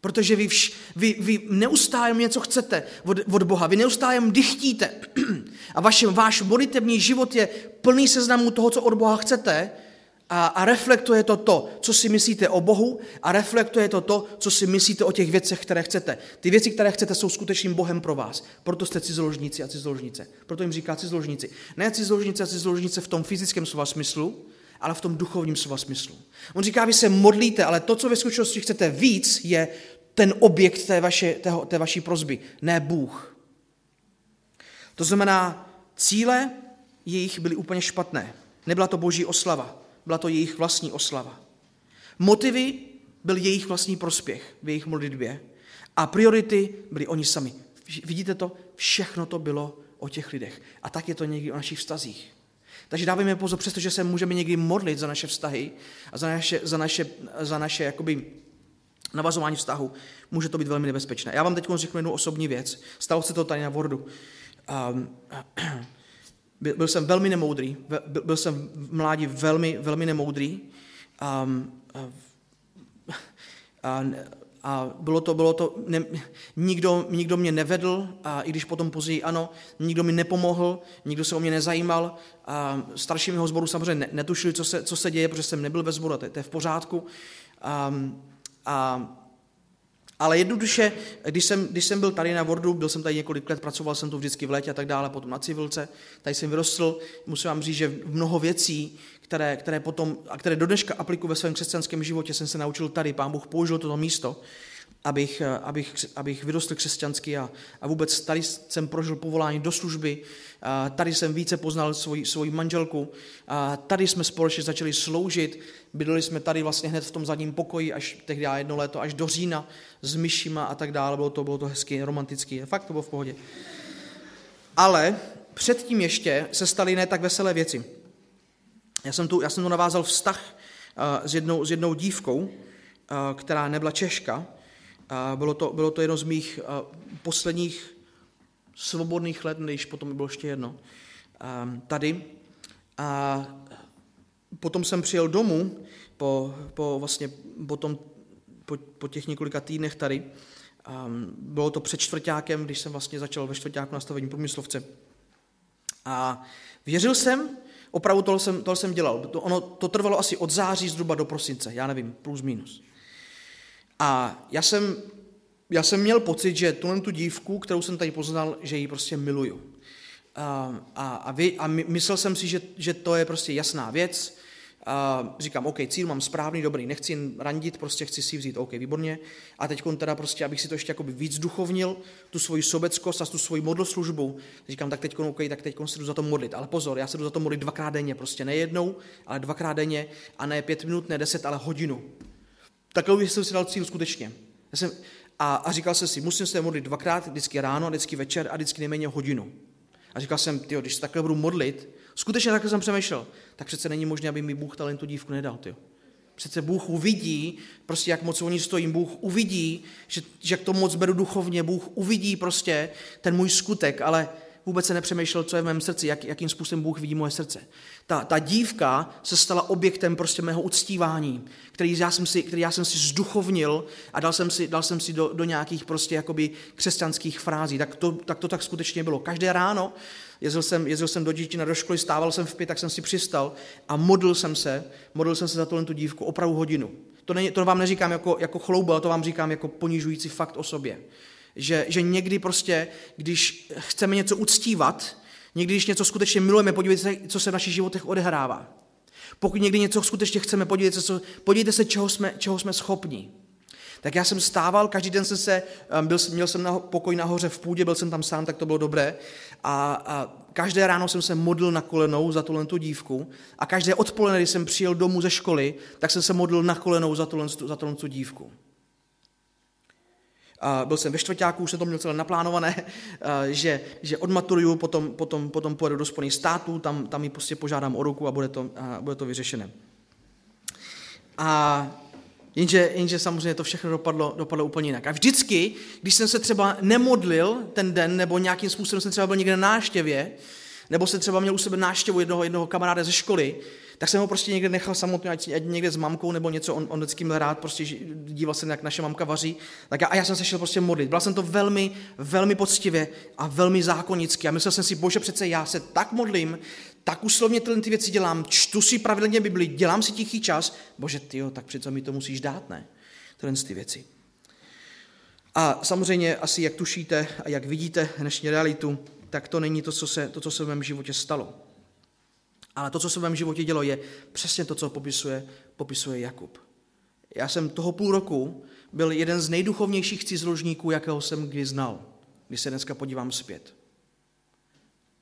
Protože vy, vš, vy, vy neustále něco chcete od, od Boha, vy neustále dychtíte a vaši, váš modlitební život je plný seznamů toho, co od Boha chcete, a, a reflektuje to to, co si myslíte o Bohu a reflektuje to to, co si myslíte o těch věcech, které chcete. Ty věci, které chcete, jsou skutečným Bohem pro vás. Proto jste cizoložníci a cizoložnice. Proto jim říká cizoložníci. Ne cizoložnice a cizoložnice v tom fyzickém slova smyslu, ale v tom duchovním slova smyslu. On říká, vy se modlíte, ale to, co ve skutečnosti chcete víc, je ten objekt té, vaše, tého, té vaší prozby, ne Bůh. To znamená, cíle jejich byly úplně špatné. Nebyla to boží oslava byla to jejich vlastní oslava. Motivy byl jejich vlastní prospěch v jejich modlitbě a priority byly oni sami. Vidíte to? Všechno to bylo o těch lidech. A tak je to někdy o našich vztazích. Takže dávejme pozor, přestože se můžeme někdy modlit za naše vztahy a za naše, za naše, za naše jakoby, navazování vztahu, může to být velmi nebezpečné. Já vám teď řeknu jednu osobní věc. Stalo se to tady na Wordu. Um, byl, jsem velmi nemoudrý, byl, jsem v mládí velmi, velmi nemoudrý. A, a, a, a bylo to, bylo to ne, nikdo, nikdo mě nevedl, a i když potom později ano, nikdo mi nepomohl, nikdo se o mě nezajímal. A starší mého sboru samozřejmě netušili, co se, co se děje, protože jsem nebyl ve sboru, to, to je v pořádku. A, a ale jednoduše, když jsem, když jsem byl tady na Wordu, byl jsem tady několik let, pracoval jsem tu vždycky v létě a tak dále, potom na civilce, tady jsem vyrostl, musím vám říct, že mnoho věcí, které, které potom, a které do dneška aplikuju ve svém křesťanském životě, jsem se naučil tady, pán Bůh použil toto místo, abych, abych, abych vyrostl křesťansky a, a vůbec tady jsem prožil povolání do služby, a tady jsem více poznal svoji, svoji manželku, a tady jsme společně začali sloužit, bydleli jsme tady vlastně hned v tom zadním pokoji, až tehdy jedno léto, až do října s myšima a tak dále, bylo to, bylo to hezky, romantický, fakt to bylo v pohodě. Ale předtím ještě se staly ne tak veselé věci. Já jsem tu, já jsem tu navázal vztah s, jednou, s jednou dívkou, která nebyla Češka, bylo to, bylo to jedno z mých posledních svobodných let, když potom bylo ještě jedno, tady. A potom jsem přijel domů po, po, vlastně, potom, po, po těch několika týdnech tady. Bylo to před čtvrtákem, když jsem vlastně začal ve čtvrtáku na stavení průmyslovce. A věřil jsem, opravdu tohle jsem, tohle jsem dělal. To, ono, to trvalo asi od září zhruba do prosince, já nevím, plus minus. A já jsem, já jsem měl pocit, že tuhle tu dívku, kterou jsem tady poznal, že ji prostě miluju. a, a, vy, a my, myslel jsem si, že, že to je prostě jasná věc. A říkám, OK, cíl mám správný, dobrý, nechci jen randit, prostě chci si vzít, OK, výborně. A teď teda prostě, abych si to ještě jakoby víc duchovnil, tu svoji sobeckost a tu svoji modloslužbu, říkám, tak teď, OK, tak teď se jdu za to modlit. Ale pozor, já se jdu za to modlit dvakrát denně, prostě ne jednou, ale dvakrát denně a ne pět minut, ne deset, ale hodinu. Takhle jsem si dal cíl skutečně. Já jsem, a, a říkal jsem si, musím se modlit dvakrát, vždycky ráno, vždycky večer a vždycky nejméně hodinu. A říkal jsem, tyjo, když se takhle budu modlit, skutečně takhle jsem přemýšlel, tak přece není možné, aby mi Bůh talentu dívku nedal. Tyjo. Přece Bůh uvidí, prostě jak moc oni stojím, Bůh uvidí, že, že jak to moc beru duchovně, Bůh uvidí prostě ten můj skutek, ale vůbec se nepřemýšlel, co je v mém srdci, jak, jakým způsobem Bůh vidí moje srdce. Ta, ta dívka se stala objektem prostě mého uctívání, který já jsem si, který já jsem si zduchovnil a dal jsem si, dal jsem si do, do nějakých prostě jakoby křesťanských frází. Tak to, tak to tak skutečně bylo. Každé ráno jezdil jsem, jezdil jsem do dětí do školy, stával jsem v pět, tak jsem si přistal a modlil jsem se, modlil jsem se za tu dívku opravdu hodinu. To, není, to vám neříkám jako, jako chloubu, ale to vám říkám jako ponižující fakt o sobě. Že, že někdy prostě, když chceme něco uctívat, někdy, když něco skutečně milujeme, podívejte se, co se v našich životech odehrává. Pokud někdy něco skutečně chceme, podívejte se, podívejte se čeho, jsme, čeho jsme schopni. Tak já jsem stával, každý den jsem se, um, byl, měl jsem na, pokoj nahoře v půdě, byl jsem tam sám, tak to bylo dobré. A, a každé ráno jsem se modlil na kolenou za tuhle tu dívku a každé odpoledne, když jsem přijel domů ze školy, tak jsem se modlil na kolenou za tuhle, za tuhle tu dívku. Byl jsem ve čtvrtáku, už jsem to měl celé naplánované, že, že odmaturuju, potom, potom, potom pojedu do Spojených států, tam, tam ji prostě požádám o ruku a bude to, a bude to vyřešené. A jenže, jenže samozřejmě to všechno dopadlo, dopadlo úplně jinak. A vždycky, když jsem se třeba nemodlil ten den, nebo nějakým způsobem jsem třeba byl někde na návštěvě, nebo jsem třeba měl u sebe návštěvu jednoho, jednoho kamaráda ze školy, tak jsem ho prostě někde nechal samotný, ať, ať někde s mamkou nebo něco, on, on vždycky měl rád, prostě díval se, jak naše mamka vaří, tak já, a já jsem se šel prostě modlit. Byl jsem to velmi, velmi poctivě a velmi zákonicky a myslel jsem si, bože, přece já se tak modlím, tak uslovně tyhle ty věci dělám, čtu si pravidelně Bibli, dělám si tichý čas, bože, ty tak přece mi to musíš dát, ne? Tyhle ty věci. A samozřejmě asi jak tušíte a jak vidíte dnešní realitu, tak to není to, co se, to, co se v mém životě stalo. Ale to, co se v mém životě dělo, je přesně to, co popisuje, popisuje Jakub. Já jsem toho půl roku byl jeden z nejduchovnějších cizoložníků, jakého jsem kdy znal, když se dneska podívám zpět.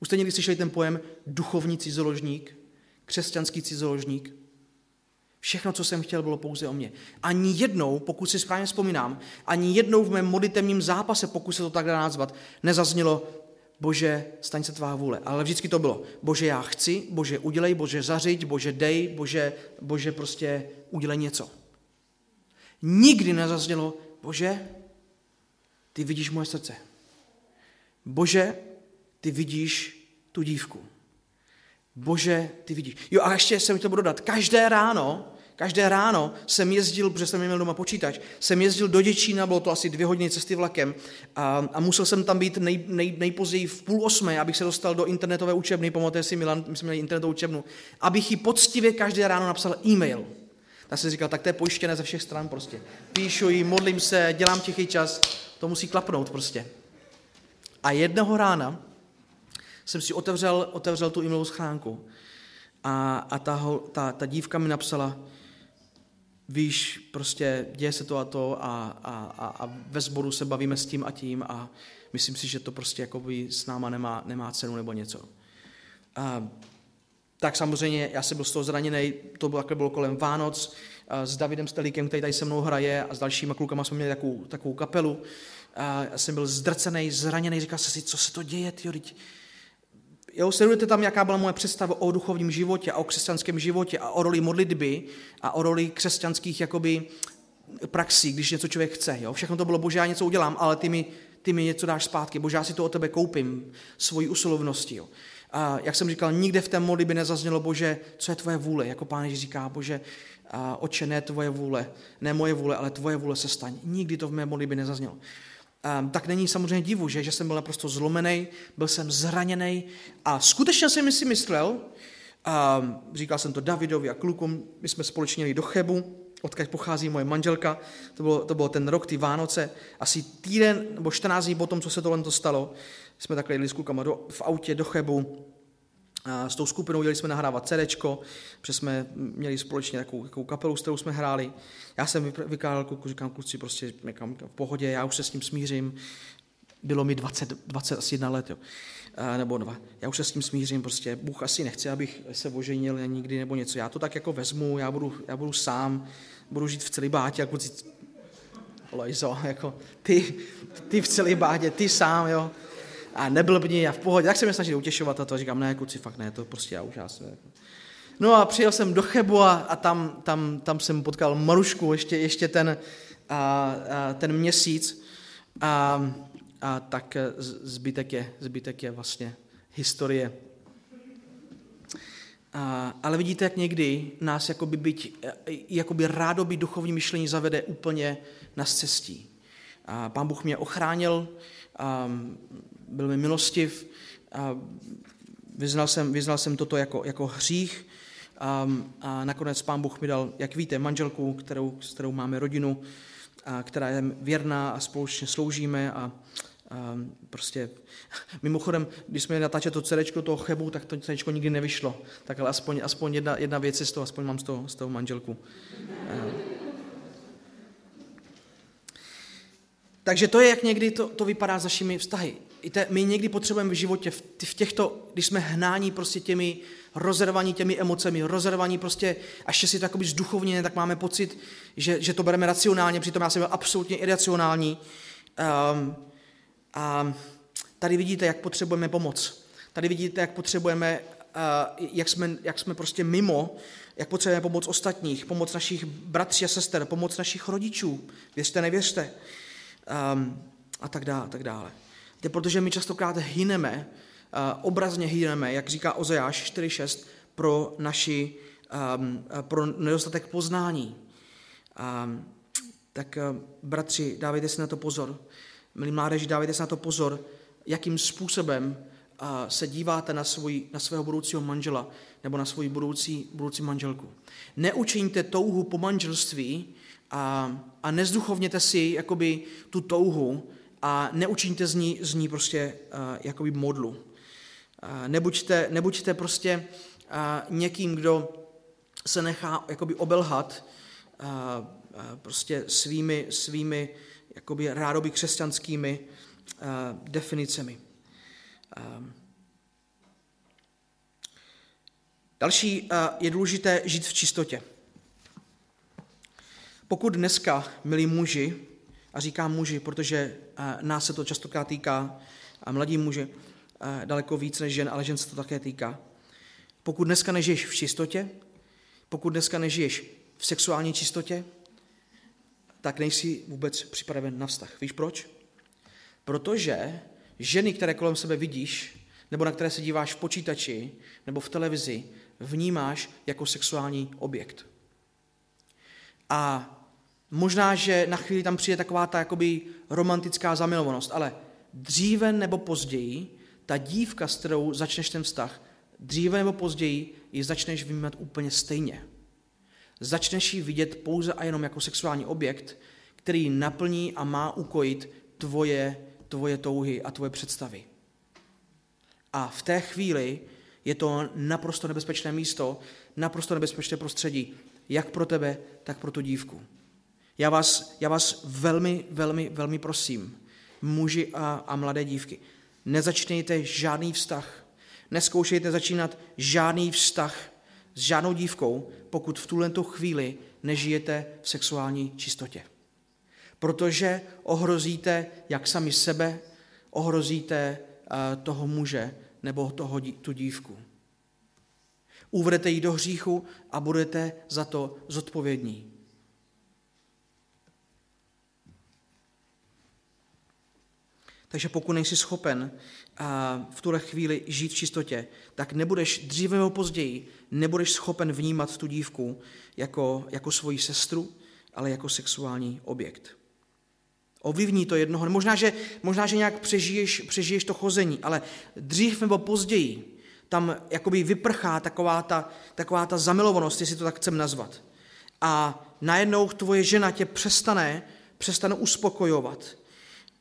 Už jste někdy slyšeli ten pojem duchovní cizoložník, křesťanský cizoložník? Všechno, co jsem chtěl, bylo pouze o mě. Ani jednou, pokud si správně vzpomínám, ani jednou v mém modlitevním zápase, pokud se to tak dá nazvat, nezaznělo, Bože, staň se tvá vůle. Ale vždycky to bylo, Bože, já chci, Bože, udělej, Bože, zařiď, Bože, dej, Bože, Bože, prostě udělej něco. Nikdy nezaznělo, Bože, ty vidíš moje srdce. Bože, ty vidíš tu dívku. Bože, ty vidíš. Jo a ještě jsem to budu dodat. Každé ráno Každé ráno jsem jezdil, protože jsem měl doma počítač, jsem jezdil do Děčína, bylo to asi dvě hodiny cesty vlakem a, a musel jsem tam být nej, nej, nejpozději v půl osmé, abych se dostal do internetové učebny, pamatuje si Milan, my jsme měli internetovou učebnu, abych ji poctivě každé ráno napsal e-mail. Tak jsem říkal, tak to je pojištěné ze všech stran prostě. Píšu jí, modlím se, dělám tichý čas, to musí klapnout prostě. A jednoho rána jsem si otevřel, otevřel tu e-mailovou schránku a, a ta, ta, ta dívka mi napsala, víš, prostě děje se to a to a, a, a, a ve sboru se bavíme s tím a tím a myslím si, že to prostě jakoby s náma nemá, nemá cenu nebo něco. A, tak samozřejmě já jsem byl z toho zraněný, to bylo, bylo kolem Vánoc, a s Davidem Stelíkem, který tady se mnou hraje a s dalšíma klukama jsme měli takovou, takovou kapelu. A já jsem byl zdrcený, zraněný, říkal jsem si, co se to děje, teď, Jo, sledujete tam, jaká byla moje představa o duchovním životě a o křesťanském životě a o roli modlitby a o roli křesťanských jakoby praxí, když něco člověk chce. Jo? Všechno to bylo, bože, já něco udělám, ale ty mi, ty mi něco dáš zpátky, bože, já si to o tebe koupím, svoji usilovnosti. Jo? A jak jsem říkal, nikde v té modlitbě nezaznělo, bože, co je tvoje vůle, jako pán Ježíš říká, bože, a oče, ne tvoje vůle, ne moje vůle, ale tvoje vůle se staň. Nikdy to v mé modlitbě nezaznělo. Ehm, tak není samozřejmě divu, že, že jsem byl naprosto zlomený, byl jsem zraněný a skutečně jsem si myslel, a ehm, říkal jsem to Davidovi a klukům, my jsme společně jeli do Chebu odkud pochází moje manželka. To bylo, to bylo ten rok, ty Vánoce. Asi týden nebo 14 dní po tom, co se tohle stalo, jsme takhle jeli s klukama do, v autě do Chebu. A s tou skupinou jeli jsme nahrávat CD, protože jsme měli společně takovou, takovou kapelu, s kterou jsme hráli. Já jsem vykládal kluku, říkám kluci, prostě někam v pohodě, já už se s tím smířím. Bylo mi 20, 21 let, jo. A, nebo dva. Já už se s tím smířím, prostě Bůh asi nechce, abych se oženil nikdy nebo něco. Já to tak jako vezmu, já budu, já budu sám, budu žít v celibátě, jako kluci, Lojzo, jako ty, ty v celibátě, ty sám, jo a nebyl by já v pohodě. Tak se mě snažil utěšovat a to říkám, ne, kuci, fakt ne, to prostě já už já se, jako. No a přijel jsem do Chebu a, a tam, tam, tam jsem potkal Marušku ještě, ještě ten, a, a, ten měsíc a, a tak zbytek je, zbytek je vlastně historie. A, ale vidíte, jak někdy nás jakoby, byť, jakoby rádoby duchovní myšlení zavede úplně na cestí. A pán Bůh mě ochránil, a byl mi milostiv a vyznal jsem, vyznal jsem toto jako, jako hřích a, a nakonec pán Bůh mi dal, jak víte, manželku, kterou, s kterou máme rodinu, a která je věrná a společně sloužíme a, a prostě mimochodem, když jsme natáčeli to CD toho chebu, tak to CD nikdy nevyšlo. Tak ale aspoň, aspoň jedna, jedna věc je z toho, aspoň mám z toho, z toho manželku. A, Takže to je, jak někdy to, to vypadá s našimi vztahy. Víte, my někdy potřebujeme v životě, v, těchto, když jsme hnání prostě těmi rozervaní těmi emocemi, rozervaní prostě, až si to jakoby zduchovně, tak máme pocit, že, že to bereme racionálně, přitom já jsem byl absolutně iracionální. Um, a tady vidíte, jak potřebujeme pomoc. Tady vidíte, jak potřebujeme, uh, jak, jsme, jak jsme prostě mimo, jak potřebujeme pomoc ostatních, pomoc našich bratří a sester, pomoc našich rodičů. Věřte, nevěřte um, a tak dále, a tak dále. To protože my častokrát hyneme, uh, obrazně hyneme, jak říká Ozeáš 4.6, pro naši, um, pro nedostatek poznání. Um, tak uh, bratři, dávejte si na to pozor. Milí mládeži, dávejte si na to pozor, jakým způsobem se díváte na, svůj, na svého budoucího manžela nebo na svoji budoucí, budoucí manželku. Neučiňte touhu po manželství a, a nezduchovněte si jakoby tu touhu a neučiňte z ní, z ní prostě uh, jakoby modlu. Uh, nebuďte, nebuďte prostě uh, někým, kdo se nechá jakoby obelhat uh, uh, prostě svými, svými jakoby rádoby křesťanskými uh, definicemi. Uh, další uh, je důležité žít v čistotě. Pokud dneska, milí muži, a říkám muži, protože nás se to častokrát týká, a mladí muži eh, daleko víc než žen, ale žen se to také týká. Pokud dneska nežiješ v čistotě, pokud dneska nežiješ v sexuální čistotě, tak nejsi vůbec připraven na vztah. Víš proč? Protože ženy, které kolem sebe vidíš, nebo na které se díváš v počítači nebo v televizi, vnímáš jako sexuální objekt. A možná, že na chvíli tam přijde taková ta jakoby romantická zamilovanost, ale dříve nebo později ta dívka, s kterou začneš ten vztah, dříve nebo později ji začneš vnímat úplně stejně. Začneš ji vidět pouze a jenom jako sexuální objekt, který naplní a má ukojit tvoje, tvoje touhy a tvoje představy. A v té chvíli je to naprosto nebezpečné místo, naprosto nebezpečné prostředí, jak pro tebe, tak pro tu dívku. Já vás, já vás velmi, velmi, velmi prosím, muži a, a mladé dívky, nezačnějte žádný vztah, neskoušejte začínat žádný vztah s žádnou dívkou, pokud v tuhle chvíli nežijete v sexuální čistotě. Protože ohrozíte jak sami sebe, ohrozíte uh, toho muže nebo toho, tu dívku. Uvedete ji do hříchu a budete za to zodpovědní. Takže pokud nejsi schopen v tuhle chvíli žít v čistotě, tak nebudeš dříve nebo později, nebudeš schopen vnímat tu dívku jako, jako svoji sestru, ale jako sexuální objekt. Ovlivní to jednoho. Možná, že, možná, že nějak přežiješ, přežiješ to chození, ale dřív nebo později tam jakoby vyprchá taková ta, taková ta zamilovanost, jestli to tak chcem nazvat. a najednou tvoje žena tě přestane, přestane uspokojovat.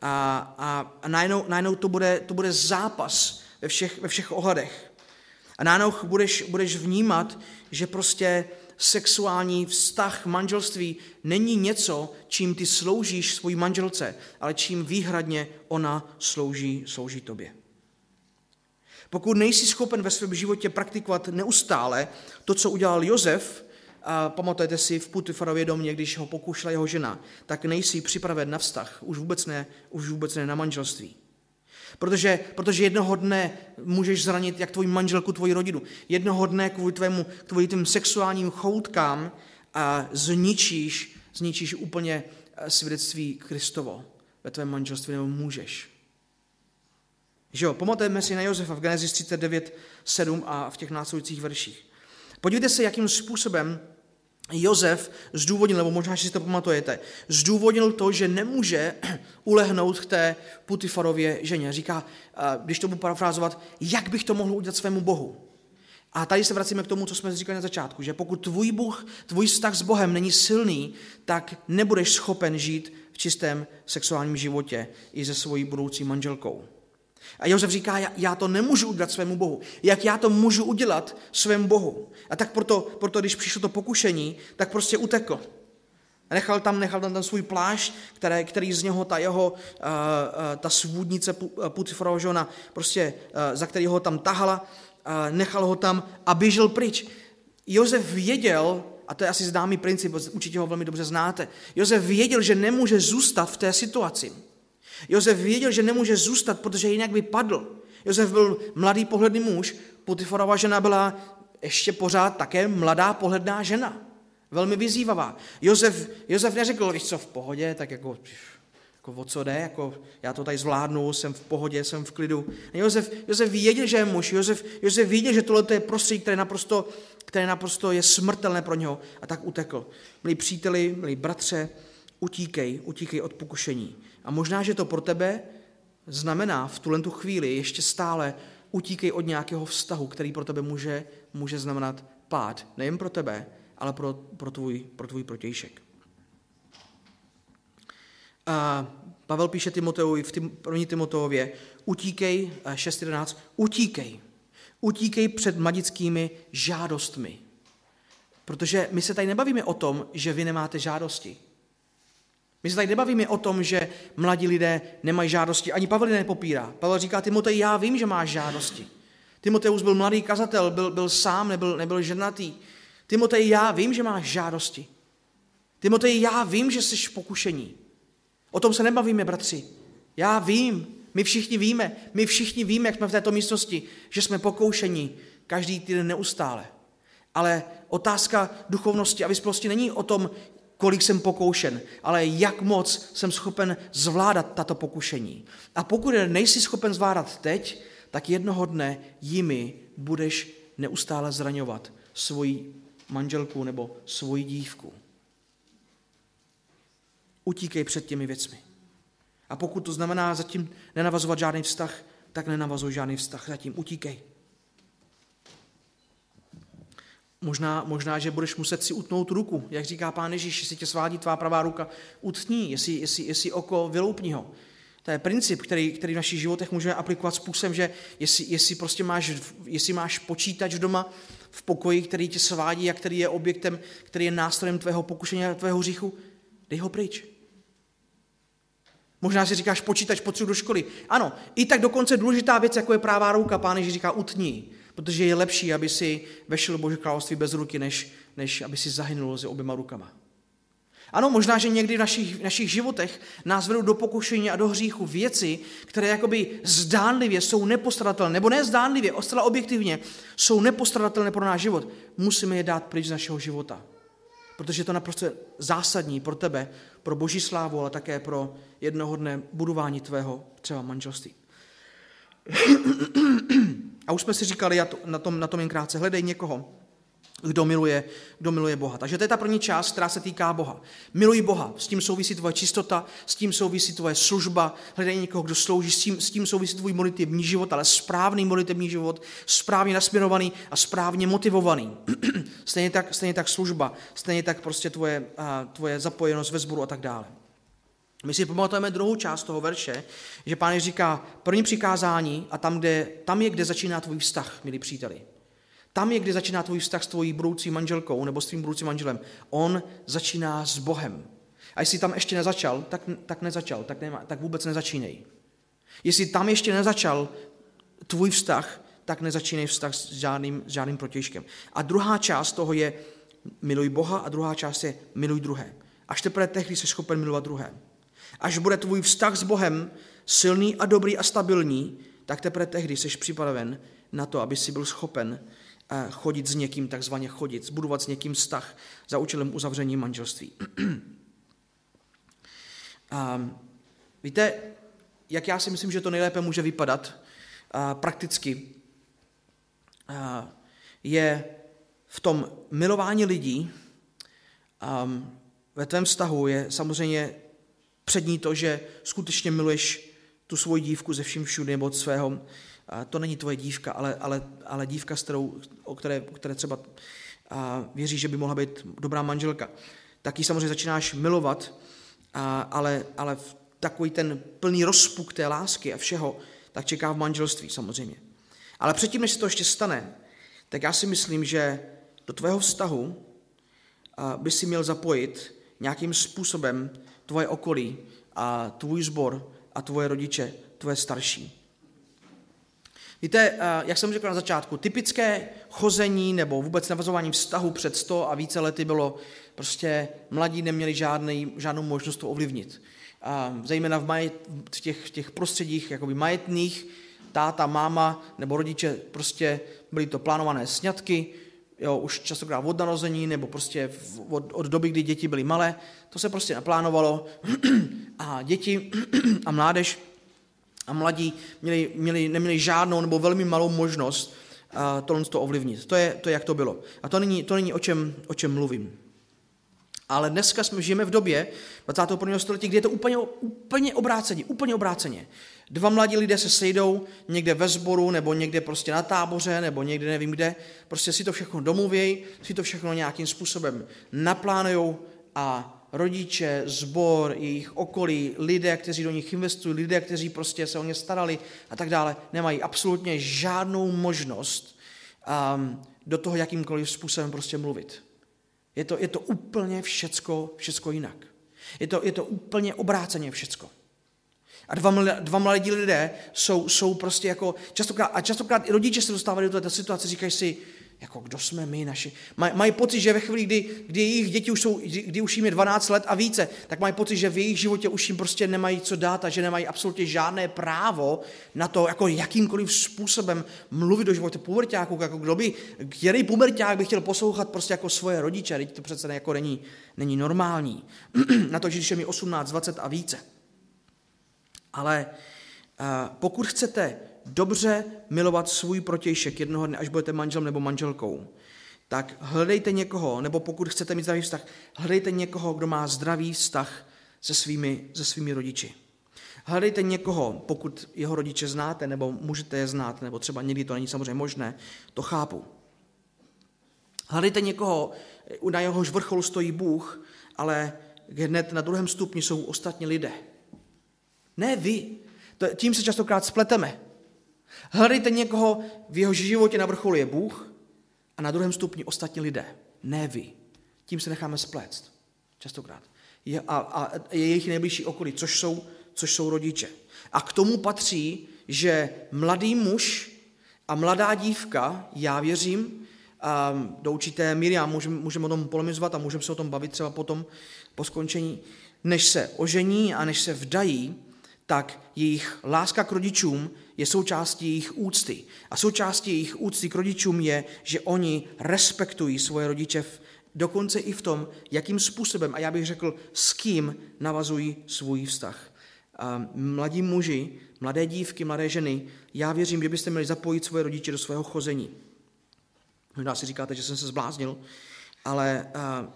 A, a, a najednou, najednou to, bude, to bude zápas ve všech, ve všech ohledech. A najednou budeš, budeš vnímat, že prostě sexuální vztah, manželství není něco, čím ty sloužíš svojí manželce, ale čím výhradně ona slouží, slouží tobě. Pokud nejsi schopen ve svém životě praktikovat neustále to, co udělal Josef, a pamatujete si v Putifarově domě, když ho pokoušela jeho žena, tak nejsi připraven na vztah, už vůbec ne, už vůbec ne na manželství. Protože, protože jednoho dne můžeš zranit jak tvoji manželku, tvoji rodinu. Jednoho dne kvůli tvému, kvůli tím sexuálním choutkám a zničíš, zničíš úplně eh, svědectví Kristovo ve tvém manželství, nebo můžeš. Že jo, pamatujeme si na Josefa v Genesis 39, 7 a v těch následujících verších. Podívejte se, jakým způsobem Josef zdůvodnil, nebo možná, že si to pamatujete, zdůvodnil to, že nemůže ulehnout k té Putifarově ženě. Říká, když to budu parafrázovat, jak bych to mohl udělat svému Bohu. A tady se vracíme k tomu, co jsme říkali na začátku, že pokud tvůj Bůh, tvůj vztah s Bohem není silný, tak nebudeš schopen žít v čistém sexuálním životě i se svojí budoucí manželkou. A Josef říká, já, já to nemůžu udělat svému Bohu. Jak já to můžu udělat svému Bohu? A tak proto, proto když přišlo to pokušení, tak prostě utekl. Nechal tam, nechal tam ten svůj plášť, který, který z něho ta jeho, uh, uh, ta svůdnice Putiforova žena, prostě, uh, za který ho tam tahala, nechal ho tam a běžel pryč. Josef věděl, a to je asi známý princip, určitě ho velmi dobře znáte, Josef věděl, že nemůže zůstat v té situaci. Josef věděl, že nemůže zůstat, protože jinak by padl. Josef byl mladý pohledný muž, Potiforova žena byla ještě pořád také mladá pohledná žena. Velmi vyzývavá. Josef, Josef neřekl, víš co, v pohodě, tak jako, jako o co jde, jako já to tady zvládnu, jsem v pohodě, jsem v klidu. Josef, Josef věděl, že je muž, Josef, Josef věděl, že tohle je prostředí, které naprosto, které naprosto je smrtelné pro něho a tak utekl. Milí příteli, milí bratře, utíkej, utíkej od pokušení. A možná, že to pro tebe znamená v tuhle tu chvíli ještě stále utíkej od nějakého vztahu, který pro tebe může, může znamenat pád. Nejen pro tebe, ale pro, pro, tvůj, pro tvůj protějšek. A Pavel píše Timoteovi v Tim, první Timoteově, utíkej, 6.11, utíkej. Utíkej před mladickými žádostmi. Protože my se tady nebavíme o tom, že vy nemáte žádosti. My se tady nebavíme o tom, že mladí lidé nemají žádosti. Ani Pavel nepopírá. Pavel říká, Timotej, já vím, že máš žádosti. Timoteus byl mladý kazatel, byl, byl sám, nebyl, nebyl ženatý. Timotej, já vím, že máš žádosti. Timotej, já vím, že jsi v pokušení. O tom se nebavíme, bratři. Já vím, my všichni víme, my všichni víme, jak jsme v této místnosti, že jsme pokoušení každý týden neustále. Ale otázka duchovnosti a vyspělosti není o tom, kolik jsem pokoušen, ale jak moc jsem schopen zvládat tato pokušení. A pokud nejsi schopen zvládat teď, tak jednoho dne jimi budeš neustále zraňovat svoji manželku nebo svoji dívku. Utíkej před těmi věcmi. A pokud to znamená zatím nenavazovat žádný vztah, tak nenavazuj žádný vztah, zatím utíkej. Možná, možná, že budeš muset si utnout ruku, jak říká pán Ježíš, jestli tě svádí tvá pravá ruka, utní, jestli, jestli, jestli oko, vyloupni ho. To je princip, který, který v našich životech můžeme aplikovat způsobem, že jestli, jestli, prostě máš, jestli máš počítač doma v pokoji, který tě svádí a který je objektem, který je nástrojem tvého pokušení a tvého hříchu, dej ho pryč. Možná si říkáš, počítač potřebuji do školy. Ano, i tak dokonce důležitá věc, jako je prává ruka, pán Ježíš říká, utní. Protože je lepší, aby si vešel Boží království bez ruky, než, než aby si zahynul se oběma rukama. Ano, možná, že někdy v našich, v našich životech nás vedou do pokušení a do hříchu věci, které jakoby zdánlivě jsou nepostradatelné, nebo ne zdánlivě, ostala objektivně, jsou nepostradatelné pro náš život. Musíme je dát pryč z našeho života. Protože je to naprosto zásadní pro tebe, pro boží slávu, ale také pro jednoho dne budování tvého třeba manželství. A už jsme si říkali na tom, na tom jen krátce, hledej někoho, kdo miluje, kdo miluje Boha. Takže to je ta první část, která se týká Boha. Miluj Boha, s tím souvisí tvoje čistota, s tím souvisí tvoje služba, hledej někoho, kdo slouží, s tím, s tím souvisí tvůj modlitební život, ale správný modlitební život, správně nasměrovaný a správně motivovaný. stejně, tak, stejně tak služba, stejně tak prostě tvoje, tvoje zapojenost ve sboru a tak dále. My si pamatujeme druhou část toho verše, že pán říká první přikázání a tam, kde, tam je, kde začíná tvůj vztah, milí příteli. Tam je, kdy začíná tvůj vztah s tvojí budoucí manželkou nebo s tvým budoucím manželem. On začíná s Bohem. A jestli tam ještě nezačal, tak, tak nezačal, tak, nema, tak vůbec nezačínej. Jestli tam ještě nezačal tvůj vztah, tak nezačínej vztah s žádným, s žádným protějškem. A druhá část toho je miluj Boha a druhá část je miluj druhé. Až teprve tehdy jsi schopen milovat druhé. Až bude tvůj vztah s Bohem silný a dobrý a stabilní, tak teprve tehdy jsi připraven na to, aby si byl schopen chodit s někým, takzvaně chodit, zbudovat s někým vztah za účelem uzavření manželství. A víte, jak já si myslím, že to nejlépe může vypadat a prakticky, a je v tom milování lidí, a ve tvém vztahu je samozřejmě přední to, že skutečně miluješ tu svoji dívku ze vším všude nebo od svého to není tvoje dívka, ale, ale, ale dívka, s kterou, o které, které třeba věříš, že by mohla být dobrá manželka, tak ji samozřejmě začínáš milovat, ale, ale v takový ten plný rozpuk té lásky a všeho, tak čeká v manželství samozřejmě. Ale předtím, než se to ještě stane, tak já si myslím, že do tvého vztahu by si měl zapojit nějakým způsobem tvoje okolí a tvůj sbor a tvoje rodiče, tvoje starší. Víte, eh, jak jsem řekl na začátku, typické chození nebo vůbec navazování vztahu před 100 a více lety bylo prostě mladí neměli žádný, žádnou možnost to ovlivnit. A zejména v, majet, v, těch, těch prostředích jakoby majetných, táta, máma nebo rodiče prostě byly to plánované sňatky, jo, už častokrát od narození nebo prostě od, od doby, kdy děti byly malé, to se prostě naplánovalo a děti a mládež a mladí měli, měli, neměli žádnou nebo velmi malou možnost uh, tohle to ovlivnit. To je, to je, jak to bylo. A to není, to není o, čem, o čem mluvím. Ale dneska jsme žijeme v době 21. století, kdy je to úplně, úplně obráceně, úplně obráceně. Dva mladí lidé se sejdou někde ve sboru, nebo někde prostě na táboře, nebo někde nevím kde, prostě si to všechno domluvějí, si to všechno nějakým způsobem naplánujou a rodiče, zbor, jejich okolí, lidé, kteří do nich investují, lidé, kteří prostě se o ně starali a tak dále, nemají absolutně žádnou možnost um, do toho jakýmkoliv způsobem prostě mluvit. Je to, je to úplně všecko, všecko jinak. Je to, je to úplně obráceně všecko. A dva, dva mladí lidé jsou, jsou prostě jako, častokrát, a častokrát i rodiče se dostávají do této situace, říkají si, jako kdo jsme my, naši. Maj, mají pocit, že ve chvíli, kdy, kdy jejich děti už jsou, kdy už jim je 12 let a více, tak mají pocit, že v jejich životě už jim prostě nemají co dát a že nemají absolutně žádné právo na to, jako jakýmkoliv způsobem mluvit do života pubertáků, jako kdo by, který puberták by chtěl poslouchat prostě jako svoje rodiče, teď to přece jako není, není normální. na to, že když je mi 18, 20 a více. Ale uh, pokud chcete dobře milovat svůj protějšek jednoho dne, až budete manželem nebo manželkou, tak hledejte někoho, nebo pokud chcete mít zdravý vztah, hledejte někoho, kdo má zdravý vztah se svými, se svými rodiči. Hledejte někoho, pokud jeho rodiče znáte, nebo můžete je znát, nebo třeba někdy to není samozřejmě možné, to chápu. Hledejte někoho, na jehož vrcholu stojí Bůh, ale hned na druhém stupni jsou ostatní lidé. Ne vy. Tím se častokrát spleteme. Hledejte někoho, v jeho životě na vrcholu je Bůh a na druhém stupni ostatní lidé, ne vy. Tím se necháme spléct, častokrát. Je, a, a je jejich nejbližší okolí, což jsou, což jsou rodiče. A k tomu patří, že mladý muž a mladá dívka, já věřím, a do určité míry, a můžeme, můžeme o tom polemizovat a můžeme se o tom bavit třeba potom po skončení, než se ožení a než se vdají, tak jejich láska k rodičům je součástí jejich úcty. A součástí jejich úcty k rodičům je, že oni respektují svoje rodiče v, dokonce i v tom, jakým způsobem, a já bych řekl, s kým navazují svůj vztah. A mladí muži, mladé dívky, mladé ženy, já věřím, že byste měli zapojit svoje rodiče do svého chození. Možná si říkáte, že jsem se zbláznil, ale uh,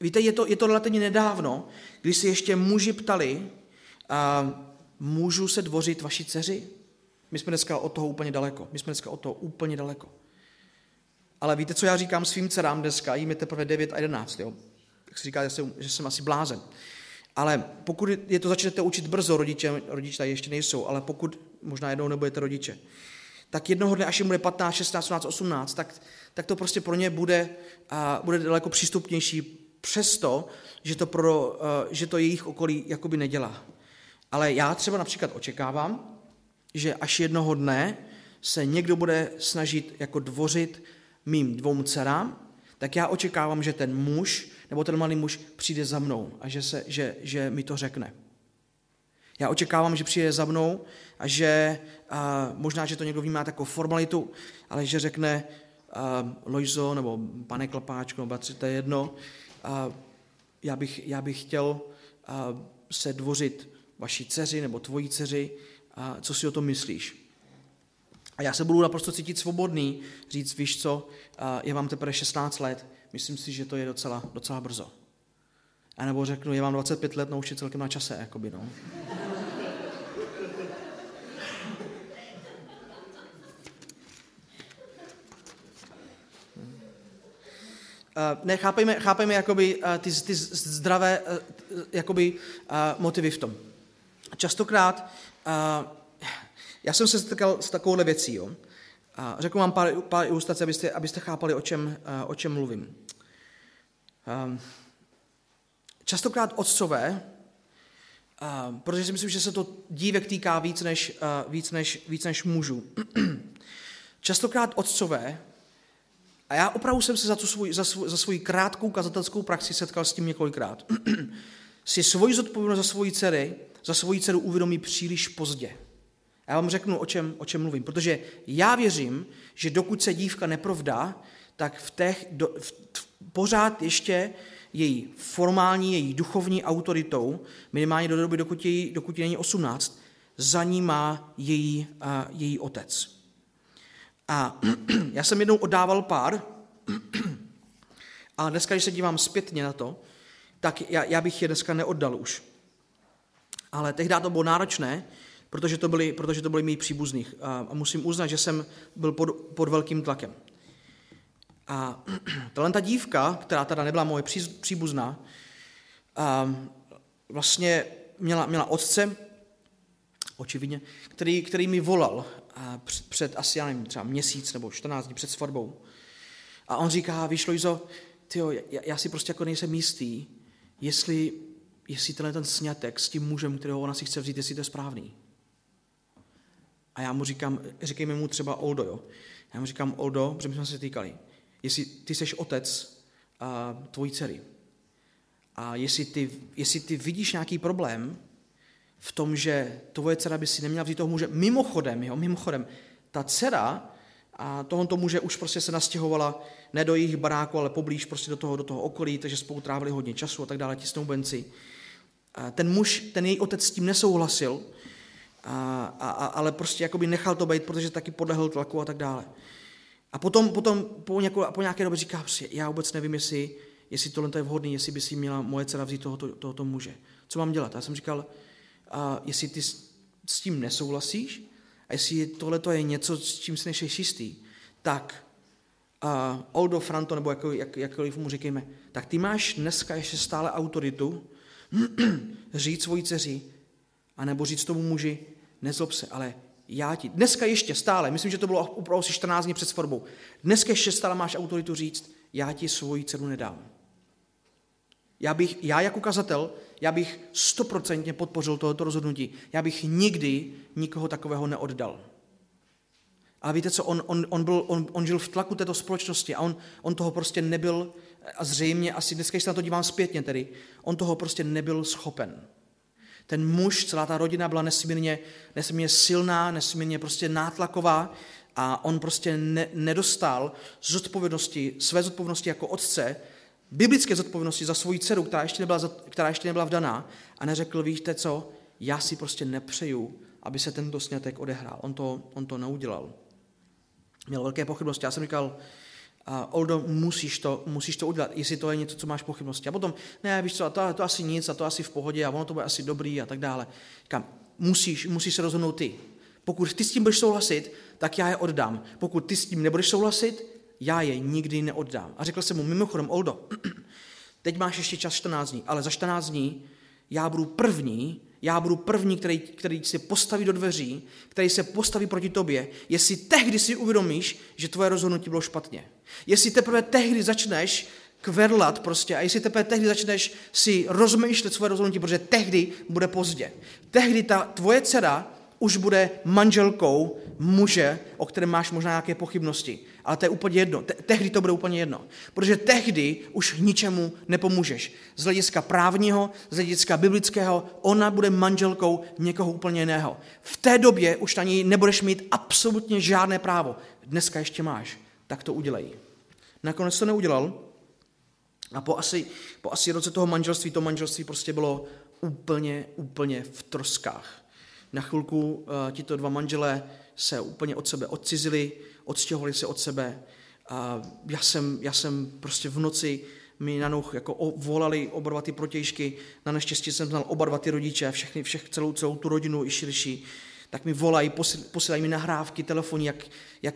víte, je to, je to relativně nedávno, když si ještě muži ptali, uh, můžu se dvořit vaši dceři? My jsme dneska od toho úplně daleko. My jsme dneska od toho úplně daleko. Ale víte, co já říkám svým dcerám dneska? Jím je teprve 9 a 11, jo? Tak si říká, že jsem, že jsem asi blázen. Ale pokud je to začnete učit brzo, rodiče, rodiče tady ještě nejsou, ale pokud možná jednou nebudete rodiče, tak jednoho dne, až jim bude 15, 16, 17, 18, tak, tak to prostě pro ně bude, a bude daleko přístupnější přesto, že to, pro, že to jejich okolí jakoby nedělá. Ale já třeba například očekávám, že až jednoho dne se někdo bude snažit jako dvořit mým dvou dcerám, tak já očekávám, že ten muž nebo ten malý muž přijde za mnou a že, se, že, že mi to řekne. Já očekávám, že přijde za mnou a že a možná, že to někdo vnímá jako formalitu, ale že řekne a, Lojzo nebo pane Klapáčko, nebo to je jedno, a, já, bych, já bych chtěl a, se dvořit vaší dceři nebo tvojí dceři, a co si o tom myslíš? A já se budu naprosto cítit svobodný, říct, víš co, je vám teprve 16 let, myslím si, že to je docela, docela brzo. A nebo řeknu, je vám 25 let, no už je celkem na čase, jakoby, no. ne, chápejme, chápejme jakoby, ty, ty zdravé jakoby, motivy v tom. Častokrát já jsem se setkal s takovouhle věcí. Jo. A řeknu vám pár, pár ilustrací, abyste, abyste chápali, o čem, o čem mluvím. Častokrát otcové, protože si myslím, že se to dívek týká víc než, víc než, víc než mužů. Častokrát otcové, a já opravdu jsem se za, tu svůj, za, svůj, za svůj krátkou kazatelskou praxi setkal s tím několikrát, si svoji zodpovědnost za svoji dcery, za svoji dceru uvědomí příliš pozdě. Já vám řeknu, o čem, o čem mluvím. Protože já věřím, že dokud se dívka neprovdá, tak v těch, do, v, pořád ještě její formální, její duchovní autoritou, minimálně do doby, dokud, její, dokud není 18, za ní má její, a, její otec. A já jsem jednou oddával pár, a dneska, když se dívám zpětně na to, tak já, já bych je dneska neoddal už. Ale tehdy to bylo náročné, protože to byli, protože to byli mý příbuzných. A, musím uznat, že jsem byl pod, pod velkým tlakem. A tahle ta dívka, která teda nebyla moje příbuzná, a vlastně měla, měla otce, očividně, který, který mi volal a před, před asi, já nevím, třeba měsíc nebo 14 dní před svatbou. A on říká, víš, Lojzo, tyjo, já, já si prostě jako nejsem jistý, jestli, jestli tenhle ten snětek s tím mužem, kterého ona si chce vzít, jestli to je správný. A já mu říkám, říkejme mu třeba Oldo, jo. Já mu říkám, Oldo, protože my jsme se týkali, jestli ty seš otec a tvojí dcery a jestli ty, jestli ty vidíš nějaký problém v tom, že tvoje dcera by si neměla vzít toho muže, mimochodem, jo, mimochodem, ta dcera a tohoto muže už prostě se nastěhovala ne do jejich baráku, ale poblíž prostě do toho, do toho okolí, takže spolu trávili hodně času a tak dále, ti snoubenci. Ten muž, ten její otec s tím nesouhlasil, a, a, ale prostě jakoby nechal to být, protože taky podlehl tlaku a tak dále. A potom, potom po, nějakou, po nějaké době říká, prostě, já vůbec nevím, jestli, jestli tohle je vhodné, jestli by si měla moje dcera vzít tohoto, tohoto muže. Co mám dělat? Já jsem říkal, a jestli ty s, s tím nesouhlasíš a jestli tohle je něco, s čím si nejsi jistý, tak a Oldo Franto, nebo jako, jak, jakkoliv mu říkejme, tak ty máš dneska ještě stále autoritu říct svoji dceři, a nebo říct tomu muži, nezlob se, ale já ti, dneska ještě stále, myslím, že to bylo opravdu asi 14 dní před svatbou, dneska ještě stále máš autoritu říct, já ti svoji cenu nedám. Já bych, já jako kazatel, já bych stoprocentně podpořil tohoto rozhodnutí. Já bych nikdy nikoho takového neoddal. A víte co, on, on, on, byl, on, on žil v tlaku této společnosti a on, on toho prostě nebyl, a zřejmě asi dneska, když se na to dívám zpětně tedy, on toho prostě nebyl schopen. Ten muž, celá ta rodina byla nesmírně, nesmírně silná, nesmírně prostě nátlaková a on prostě ne, nedostal zodpovědnosti, své zodpovědnosti jako otce, biblické zodpovědnosti za svoji dceru, která ještě nebyla, která ještě nebyla vdaná a neřekl, víte co, já si prostě nepřeju, aby se tento snětek odehrál. On to, on to neudělal. Měl velké pochybnosti. Já jsem říkal, a Oldo, musíš to, musíš to udělat, jestli to je něco, co máš pochybnosti. A potom, ne, víš co, to, to asi nic, a to asi v pohodě, a ono to bude asi dobrý a tak dále. Říkám, musíš, musíš se rozhodnout ty. Pokud ty s tím budeš souhlasit, tak já je oddám. Pokud ty s tím nebudeš souhlasit, já je nikdy neoddám. A řekl jsem mu, mimochodem, Oldo, teď máš ještě čas 14 dní, ale za 14 dní já budu první, já budu první, který, který se postaví do dveří, který se postaví proti tobě, jestli tehdy si uvědomíš, že tvoje rozhodnutí bylo špatně. Jestli teprve tehdy začneš kverlat prostě a jestli teprve tehdy začneš si rozmýšlet svoje rozhodnutí, protože tehdy bude pozdě. Tehdy ta tvoje dcera už bude manželkou muže, o kterém máš možná nějaké pochybnosti. Ale to je úplně jedno. Te- tehdy to bude úplně jedno. Protože tehdy už ničemu nepomůžeš. Z hlediska právního, z hlediska biblického, ona bude manželkou někoho úplně jiného. V té době už na ní nebudeš mít absolutně žádné právo. Dneska ještě máš. Tak to udělej. Nakonec to neudělal. A po asi, po asi roce toho manželství, to manželství prostě bylo úplně, úplně v troskách. Na chvilku uh, tito dva manželé se úplně od sebe odcizili, odstěhovali se od sebe. A já jsem, já jsem prostě v noci mi na noh jako volali oba dva ty protějšky. Na neštěstí jsem znal oba dva ty rodiče, všechny, všech, celou, celou tu rodinu i širší. Tak mi volají, posílají mi nahrávky, telefonní, jak, jak,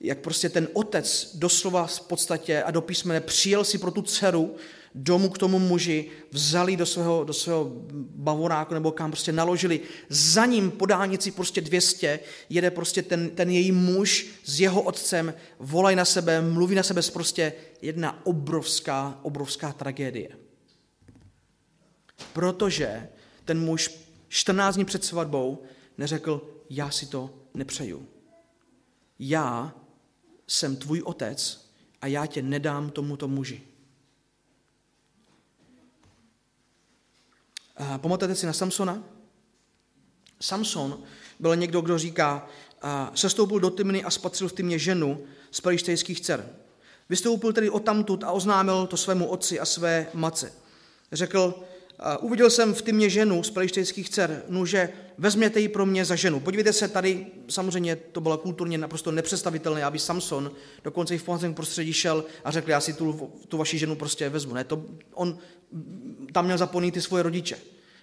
jak prostě ten otec doslova v podstatě a do písmene přijel si pro tu dceru domů k tomu muži, vzali do svého, do svého bavoráku nebo kam prostě naložili. Za ním po dálnici prostě 200 jede prostě ten, ten její muž s jeho otcem, volají na sebe, mluví na sebe prostě jedna obrovská, obrovská tragédie. Protože ten muž 14 dní před svatbou neřekl, já si to nepřeju. Já jsem tvůj otec a já tě nedám tomuto muži. Pamatujete si na Samsona? Samson byl někdo, kdo říká, sestoupil do Tymny a spatřil v Tymě ženu z pelištejských dcer. Vystoupil tedy odtamtud a oznámil to svému otci a své matce. Řekl, uviděl jsem v Tymě ženu z pelištejských dcer, nuže vezměte ji pro mě za ženu. Podívejte se, tady samozřejmě to bylo kulturně naprosto nepředstavitelné, aby Samson dokonce i v pohanském prostředí šel a řekl, já si tu, tu vaši ženu prostě vezmu. Ne, to, on tam měl zapojený ty svoje rodiče.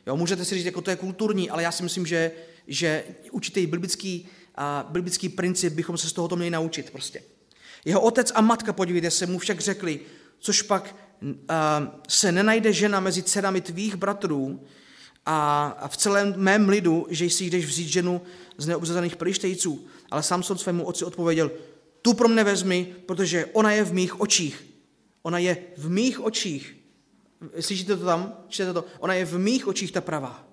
Jo, můžete si říct, jako to je kulturní, ale já si myslím, že, že určitý biblický, a biblický princip bychom se z tohoto měli naučit prostě. Jeho otec a matka, podívejte se, mu však řekli, což pak se nenajde žena mezi dcerami tvých bratrů a, v celém mém lidu, že si jdeš vzít ženu z neobzazených plištejců. Ale Samson svému otci odpověděl, tu pro mne vezmi, protože ona je v mých očích. Ona je v mých očích Slyšíte to tam? Čtete to? Ona je v mých očích ta pravá.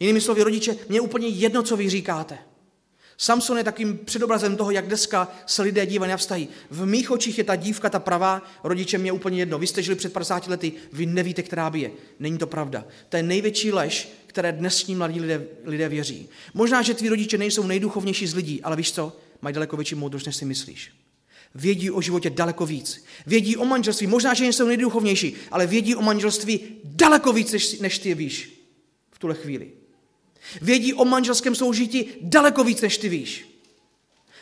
Jinými slovy, rodiče, mě je úplně jedno, co vy říkáte. Samson je takým předobrazem toho, jak dneska se lidé dívají na vztahy. V mých očích je ta dívka ta pravá, rodiče mě úplně jedno. Vy jste žili před 50 lety, vy nevíte, která by je. Není to pravda. To je největší lež, které dnesní mladí lidé, lidé věří. Možná, že tví rodiče nejsou nejduchovnější z lidí, ale víš co? Mají daleko větší moudrost, než si myslíš vědí o životě daleko víc. Vědí o manželství, možná, že jsou nejduchovnější, ale vědí o manželství daleko víc, než, než ty víš v tuhle chvíli. Vědí o manželském soužití daleko víc, než ty víš.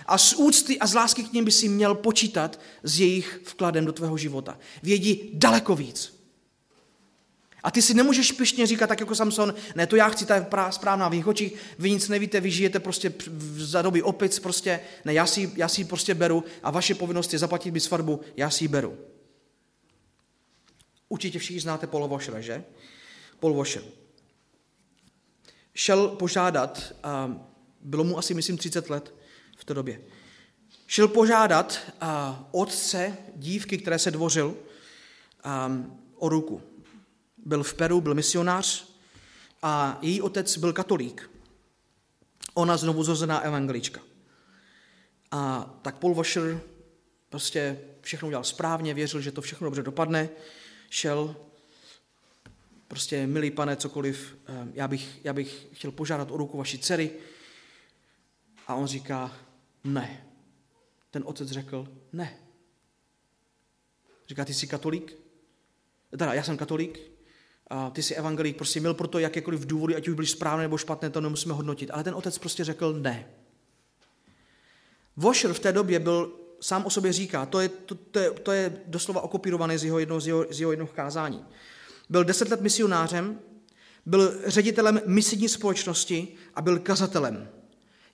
A z úcty a z lásky k ním by si měl počítat s jejich vkladem do tvého života. Vědí daleko víc. A ty si nemůžeš pišně říkat, tak jako Samson, ne, to já chci, ta je správná v jejich očích, vy nic nevíte, vy žijete prostě za doby opic, prostě, ne, já si, já si prostě beru a vaše povinnost je zaplatit mi svatbu, já si ji beru. Určitě všichni znáte Washer, že? Washer. Šel požádat, a bylo mu asi, myslím, 30 let v té době, šel požádat a, otce dívky, které se dvořil, a, o ruku byl v Peru, byl misionář a její otec byl katolík. Ona znovu zrozená evangelička. A tak Paul Washer prostě všechno udělal správně, věřil, že to všechno dobře dopadne, šel, prostě milý pane, cokoliv, eh, já bych, já bych chtěl požádat o ruku vaší dcery. A on říká, ne. Ten otec řekl, ne. Říká, ty jsi katolík? Teda, já jsem katolík, a ty jsi evangelík, prostě měl proto jakékoliv důvody, ať už byly správné nebo špatné, to nemusíme hodnotit. Ale ten otec prostě řekl ne. Washer v té době byl sám o sobě říká, to je, to, to je, to je doslova okopírované z jeho, jednoho, z jeho, z jeho jednoho kázání. Byl deset let misionářem, byl ředitelem misijní společnosti a byl kazatelem.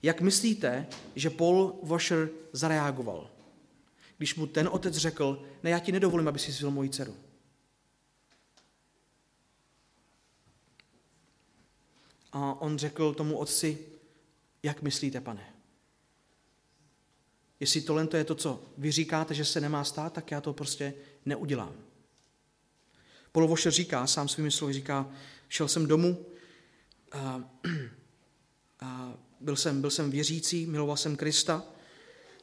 Jak myslíte, že Paul Washer zareagoval, když mu ten otec řekl, ne, já ti nedovolím, aby si vzal moji dceru. A on řekl tomu otci, jak myslíte, pane? Jestli tohle je to, co vy říkáte, že se nemá stát, tak já to prostě neudělám. Washer říká, sám svými slovy říká, šel jsem domů, a, a byl, jsem, byl jsem věřící, miloval jsem Krista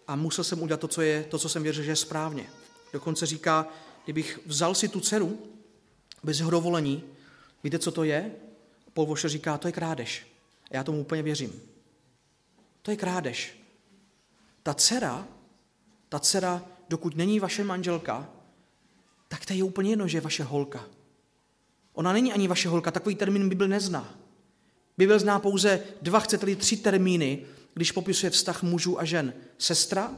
a musel jsem udělat to, co, je, to, co jsem věřil, že je správně. Dokonce říká, kdybych vzal si tu dceru bez jeho dovolení, víte, co to je? Washer říká, to je krádež. A já tomu úplně věřím. To je krádež. Ta dcera, ta dcera, dokud není vaše manželka, tak to je úplně jedno, že je vaše holka. Ona není ani vaše holka, takový termín Bible nezná. Bible zná pouze dva, chcete tři termíny, když popisuje vztah mužů a žen. Sestra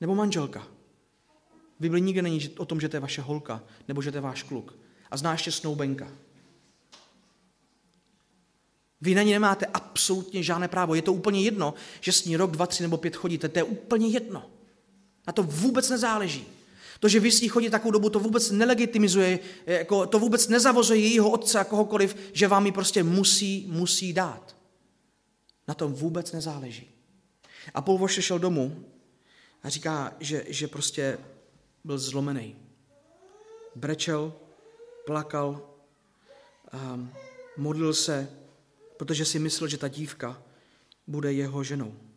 nebo manželka. V Bibli nikde není o tom, že to je vaše holka nebo že to je váš kluk. A zná ještě snoubenka. Vy na ní nemáte absolutně žádné právo. Je to úplně jedno, že s ní rok, dva, tři nebo pět chodíte. To je úplně jedno. Na to vůbec nezáleží. To, že vy s ní chodí takovou dobu, to vůbec nelegitimizuje, jako, to vůbec nezavozuje jejího otce a kohokoliv, že vám ji prostě musí, musí dát. Na tom vůbec nezáleží. A Paul Washer šel domů a říká, že, že prostě byl zlomený. Brečel, plakal, um, modlil se, protože si myslel, že ta dívka bude jeho ženou.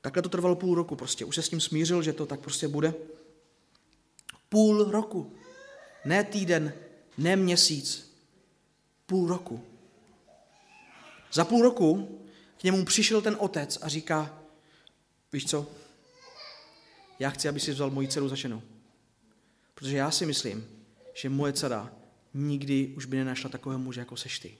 Takhle to trvalo půl roku prostě. Už se s tím smířil, že to tak prostě bude. Půl roku. Ne týden, ne měsíc. Půl roku. Za půl roku k němu přišel ten otec a říká, víš co, já chci, aby si vzal moji dceru za ženu. Protože já si myslím, že moje dcera nikdy už by nenašla takového muže, jako seš ty.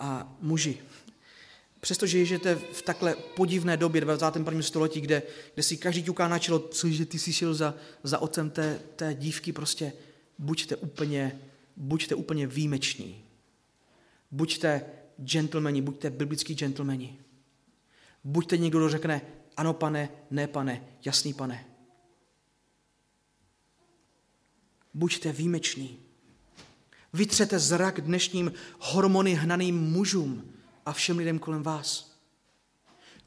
A muži. Přestože žijete v takhle podivné době 21. století, kde, kde si každý ťuká na čelo, co, že ty jsi šel za, za otcem té, té dívky, prostě buďte úplně, buďte úplně výjimeční. Buďte gentlemani, buďte biblický gentlemani. Buďte někdo, kdo řekne, ano pane, ne pane, jasný pane. Buďte výjimeční. Vytřete zrak dnešním hormony hnaným mužům a všem lidem kolem vás.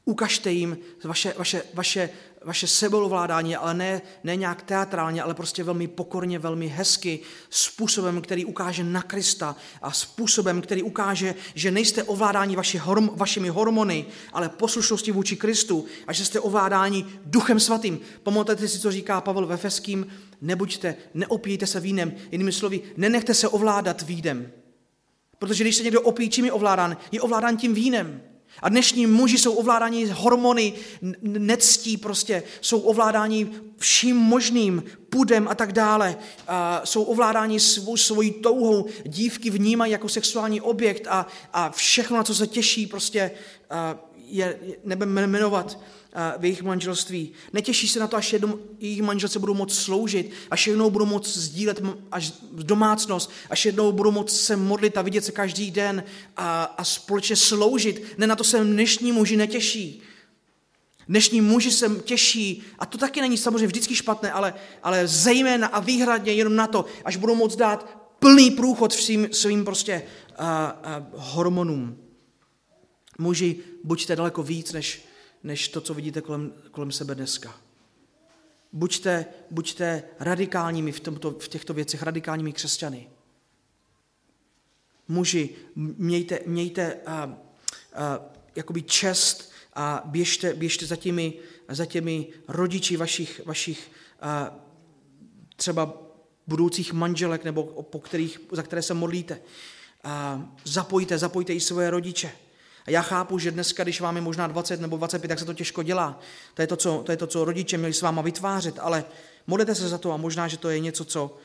Ukažte jim vaše, vaše, vaše, vaše sebeovládání, ale ne, ne nějak teatrálně, ale prostě velmi pokorně, velmi hezky, způsobem, který ukáže na Krista a způsobem, který ukáže, že nejste ovládáni vaši horm, vašimi hormony, ale poslušnosti vůči Kristu a že jste ovládáni Duchem Svatým. Pamatujete si, co říká Pavel ve Feským? Nebuďte, neopíjte se vínem. Jinými slovy, nenechte se ovládat vídem. Protože když se někdo opíjí, čím je ovládán? Je ovládán tím vínem. A dnešní muži jsou ovládáni hormony, nectí prostě, jsou ovládáni vším možným, pudem a tak dále. A jsou ovládáni svou, svojí touhou, dívky vnímají jako sexuální objekt a, a všechno, na co se těší, prostě je, nebudeme jmenovat, v jejich manželství. Netěší se na to, až jednou jejich manželce budou moct sloužit, až jednou budou moct sdílet až domácnost, až jednou budou moct se modlit a vidět se každý den a, a společně sloužit. Ne na to se dnešní muži netěší. Dnešní muži se těší, a to taky není samozřejmě vždycky špatné, ale, ale zejména a výhradně jenom na to, až budou moct dát plný průchod svým, svým prostě a, a, hormonům. Muži, buďte daleko víc, než, než to, co vidíte kolem, kolem sebe dneska. Buďte, buďte radikálními v, tomto, v těchto věcech, radikálními křesťany. Muži, mějte, mějte uh, uh, jakoby čest a běžte, běžte za, těmi, za těmi rodiči vašich, vašich uh, třeba budoucích manželek nebo po kterých, za které se modlíte. Uh, zapojte, zapojte i svoje rodiče. A já chápu, že dneska, když vám je možná 20 nebo 25, tak se to těžko dělá. To je to, co, to je to, co rodiče měli s váma vytvářet, ale modlete se za to a možná, že to je něco, co,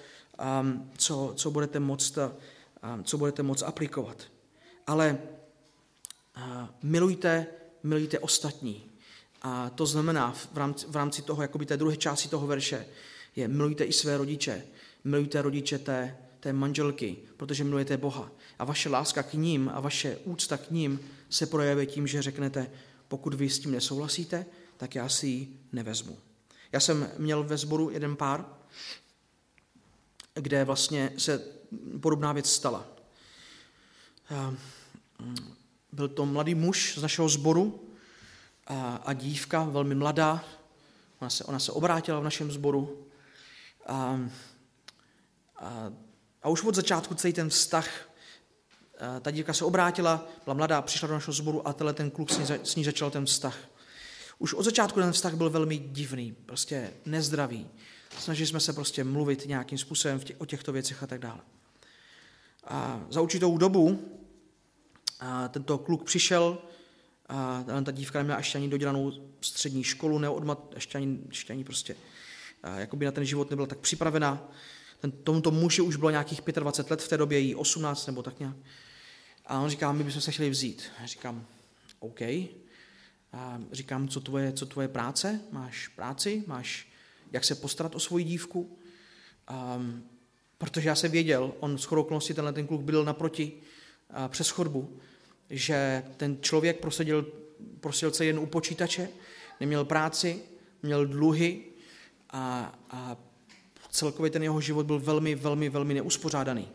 um, co, co, budete, moct, um, co budete moct aplikovat. Ale milujte, milujte ostatní. A to znamená v rámci, v rámci toho, jakoby té druhé části toho verše, je milujte i své rodiče, milujte rodiče té, té manželky, protože milujete Boha. A vaše láska k ním a vaše úcta k ním se projeví tím, že řeknete, pokud vy s tím nesouhlasíte, tak já si ji nevezmu. Já jsem měl ve sboru jeden pár, kde vlastně se podobná věc stala. Byl to mladý muž z našeho sboru a, a dívka, velmi mladá. Ona se, ona se obrátila v našem sboru. A, a, a už od začátku celý ten vztah, ta dívka se obrátila, byla mladá, přišla do našeho sboru a tenhle ten kluk s ní, s ní začal ten vztah. Už od začátku ten vztah byl velmi divný, prostě nezdravý. Snažili jsme se prostě mluvit nějakým způsobem tě, o těchto věcech a tak dále. A za určitou dobu a tento kluk přišel, a ta dívka neměla ještě ani dodělanou střední školu, neodmat, ještě ani, ještě ani prostě, a jakoby na ten život nebyla tak připravená. Ten, tomuto muži už bylo nějakých 25 let, v té době jí 18 nebo tak nějak. A on říká, my bychom se chtěli vzít. Já říkám, OK. A říkám, co tvoje, co tvoje práce? Máš práci? Máš jak se postarat o svoji dívku? Um, protože já jsem věděl, on s okolností tenhle ten kluk byl naproti uh, přes chodbu, že ten člověk prosadil, prosadil se jen u počítače, neměl práci, měl dluhy a, a celkově ten jeho život byl velmi, velmi, velmi neuspořádaný.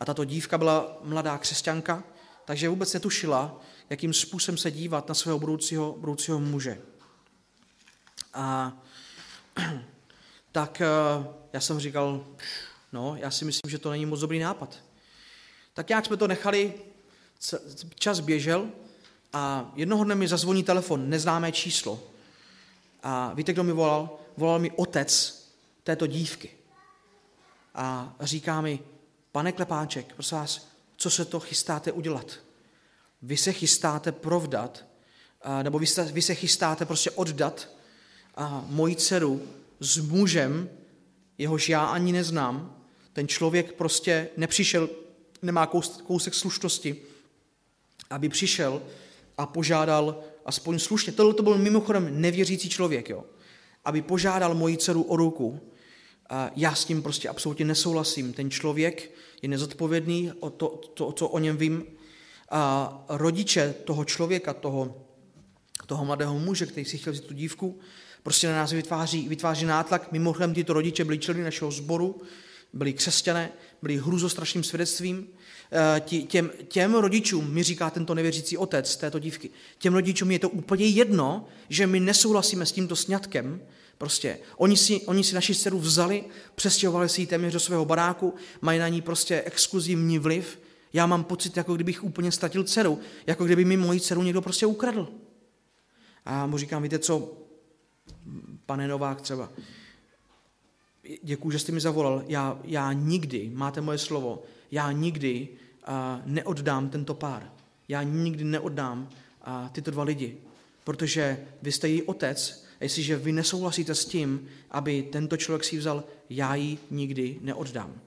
A tato dívka byla mladá křesťanka, takže vůbec netušila, jakým způsobem se dívat na svého budoucího, budoucího muže. A tak eh, já jsem říkal, no, já si myslím, že to není moc dobrý nápad. Tak nějak jsme to nechali, čas běžel a jednoho dne mi zazvoní telefon, neznámé číslo. A víte, kdo mi volal? Volal mi otec této dívky. A říká mi, pane Klepáček, prosím vás, co se to chystáte udělat? Vy se chystáte provdat, nebo vy se, chystáte prostě oddat moji dceru s mužem, jehož já ani neznám, ten člověk prostě nepřišel, nemá kousek slušnosti, aby přišel a požádal aspoň slušně, tohle to byl mimochodem nevěřící člověk, jo, aby požádal moji dceru o ruku. Já s tím prostě absolutně nesouhlasím. Ten člověk je nezodpovědný o to, to, co o něm vím. A rodiče toho člověka, toho, toho mladého muže, který si chtěl vzít tu dívku, prostě na nás vytváří, vytváří nátlak. Mimochodem tyto rodiče byli členy našeho sboru, byli křesťané, byli hruzostrašným svědectvím. Eh, těm, těm rodičům mi říká tento nevěřící otec této dívky, těm rodičům je to úplně jedno, že my nesouhlasíme s tímto sňatkem, Prostě oni si, oni si naši dceru vzali, přestěhovali si ji téměř do svého baráku, mají na ní prostě exkluzivní vliv. Já mám pocit, jako kdybych úplně ztratil dceru, jako kdyby mi moji dceru někdo prostě ukradl. A mu říkám, víte co, pane Novák třeba, děkuji, že jste mi zavolal, já, já nikdy, máte moje slovo, já nikdy uh, neoddám tento pár. Já nikdy neoddám uh, tyto dva lidi, protože vy jste její otec jestliže vy nesouhlasíte s tím, aby tento člověk si vzal, já ji nikdy neoddám.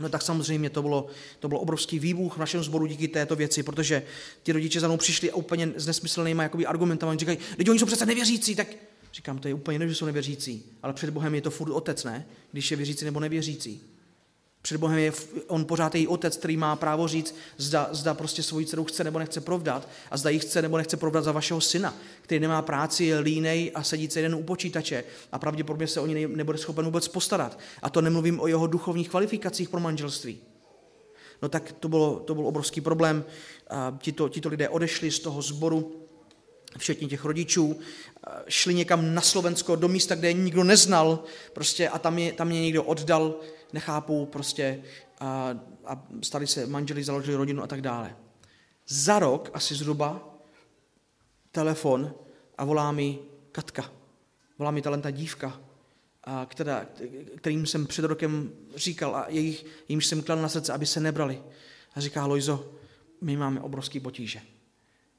No tak samozřejmě to bylo, to bylo obrovský výbuch v našem sboru díky této věci, protože ti rodiče za mnou přišli a úplně s nesmyslnými jakoby argumentami. Oni říkají, lidi, oni jsou přece nevěřící, tak říkám, to je úplně ne, že jsou nevěřící, ale před Bohem je to furt otec, ne? Když je věřící nebo nevěřící. Před Bohem je on pořád její otec, který má právo říct, zda, zda prostě svoji dceru chce nebo nechce provdat a zda ji chce nebo nechce provdat za vašeho syna, který nemá práci, je línej a sedí se jen u počítače a pravděpodobně se o ní nebude schopen vůbec postarat. A to nemluvím o jeho duchovních kvalifikacích pro manželství. No tak to, bylo, to byl obrovský problém. tito, tito lidé odešli z toho sboru, včetně těch rodičů, šli někam na Slovensko do místa, kde je nikdo neznal prostě a tam je, tam je někdo oddal nechápou prostě a, a stali se manželi, založili rodinu a tak dále. Za rok asi zhruba telefon a volá mi Katka. Volá mi talenta dívka, a která, kterým jsem před rokem říkal a jejich, jimž jsem kladl na srdce, aby se nebrali. A říká, Lojzo, my máme obrovský potíže.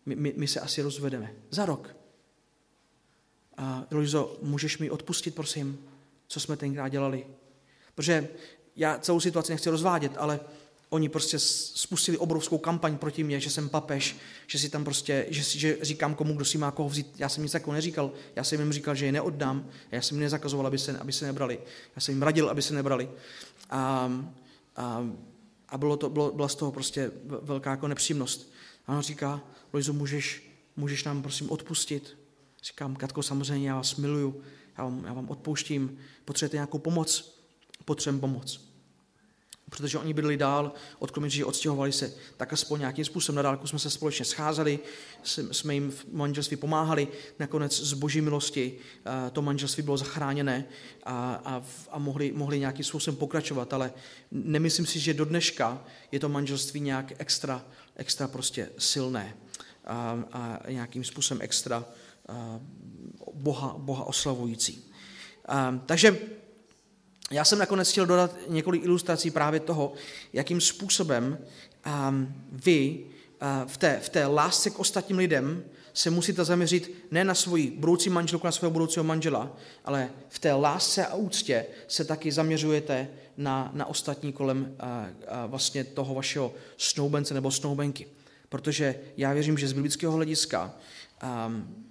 My, my, my se asi rozvedeme. Za rok. A Lojzo, můžeš mi odpustit, prosím, co jsme tenkrát dělali? Protože já celou situaci nechci rozvádět, ale Oni prostě spustili obrovskou kampaň proti mně, že jsem papež, že si tam prostě, že, že říkám komu, kdo si má koho vzít. Já jsem nic takového neříkal. Já jsem jim říkal, že je neoddám. Já jsem jim nezakazoval, aby se, aby se nebrali. Já jsem jim radil, aby se nebrali. A, a, a bylo to, bylo, byla z toho prostě velká jako nepříjemnost. A on říká, Lojzo, můžeš, můžeš nám prosím odpustit? Říkám, Katko, samozřejmě já vás miluju, já vám, já vám odpouštím, potřebujete nějakou pomoc? Potřebujeme pomoc protože oni bydli dál, od že odstěhovali se, tak aspoň nějakým způsobem na dálku jsme se společně scházeli, jsme jim v manželství pomáhali, nakonec z boží milosti to manželství bylo zachráněné a, a, a mohli, mohli nějakým způsobem pokračovat, ale nemyslím si, že do dneška je to manželství nějak extra, extra prostě silné a, a nějakým způsobem extra boha, boha oslavující. A, takže já jsem nakonec chtěl dodat několik ilustrací právě toho, jakým způsobem um, vy uh, v, té, v té lásce k ostatním lidem se musíte zaměřit ne na svoji budoucí manželku, na svého budoucího manžela, ale v té lásce a úctě se taky zaměřujete na, na ostatní kolem uh, uh, vlastně toho vašeho snoubence nebo snoubenky. Protože já věřím, že z biblického hlediska um,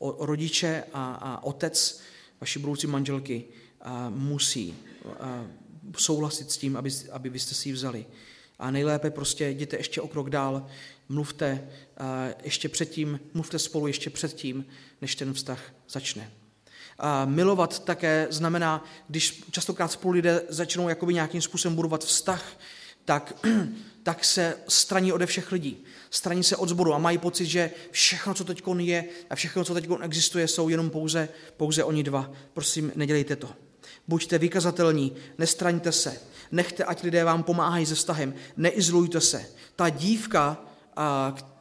um, rodiče a, a otec vaší budoucí manželky musí souhlasit s tím, aby, aby vy jste si ji vzali. A nejlépe prostě jděte ještě o krok dál, mluvte ještě předtím, mluvte spolu ještě předtím, než ten vztah začne. A milovat také znamená, když častokrát spolu lidé začnou jakoby nějakým způsobem budovat vztah, tak, tak se straní ode všech lidí. Straní se od zboru a mají pocit, že všechno, co teď je a všechno, co teď existuje, jsou jenom pouze, pouze oni dva. Prosím, nedělejte to. Buďte vykazatelní, nestraňte se, nechte, ať lidé vám pomáhají se vztahem, neizolujte se. Ta dívka,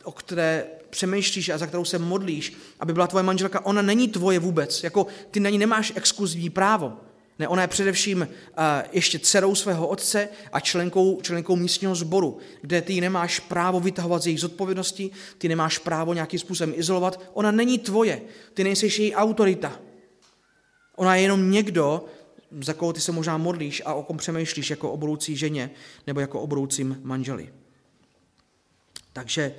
o které přemýšlíš a za kterou se modlíš, aby byla tvoje manželka, ona není tvoje vůbec. Jako ty na ní nemáš exkluzivní právo. Ne, ona je především ještě dcerou svého otce a členkou, členkou místního sboru, kde ty nemáš právo vytahovat z jejich zodpovědnosti, ty nemáš právo nějakým způsobem izolovat. Ona není tvoje, ty nejsi její autorita. Ona je jenom někdo, za koho ty se možná modlíš a o kom přemýšlíš jako o budoucí ženě nebo jako o budoucím manželi. Takže,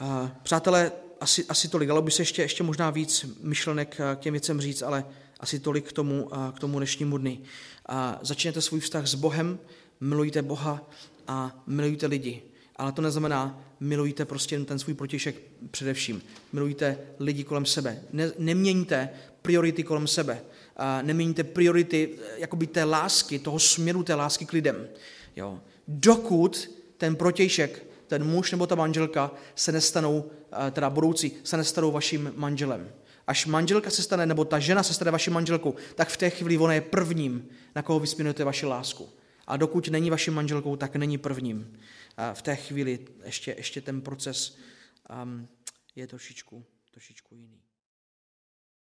uh, přátelé, asi, asi tolik. Dalo by se ještě, ještě možná víc myšlenek k těm věcem říct, ale asi tolik k tomu, k tomu dnešnímu dny. Uh, začněte svůj vztah s Bohem, milujte Boha a milujte lidi. Ale to neznamená, milujte prostě ten svůj protějšek především. Milujte lidi kolem sebe. Ne, neměňte priority kolem sebe neměníte priority eh, jakoby té lásky, toho směru té lásky k lidem. Jo. Dokud ten protějšek, ten muž nebo ta manželka se nestanou, eh, teda budoucí, se nestanou vaším manželem. Až manželka se stane, nebo ta žena se stane vaší manželkou, tak v té chvíli ona je prvním, na koho vysměnujete vaši lásku. A dokud není vaší manželkou, tak není prvním. A v té chvíli ještě, ještě ten proces um, je trošičku, trošičku jiný.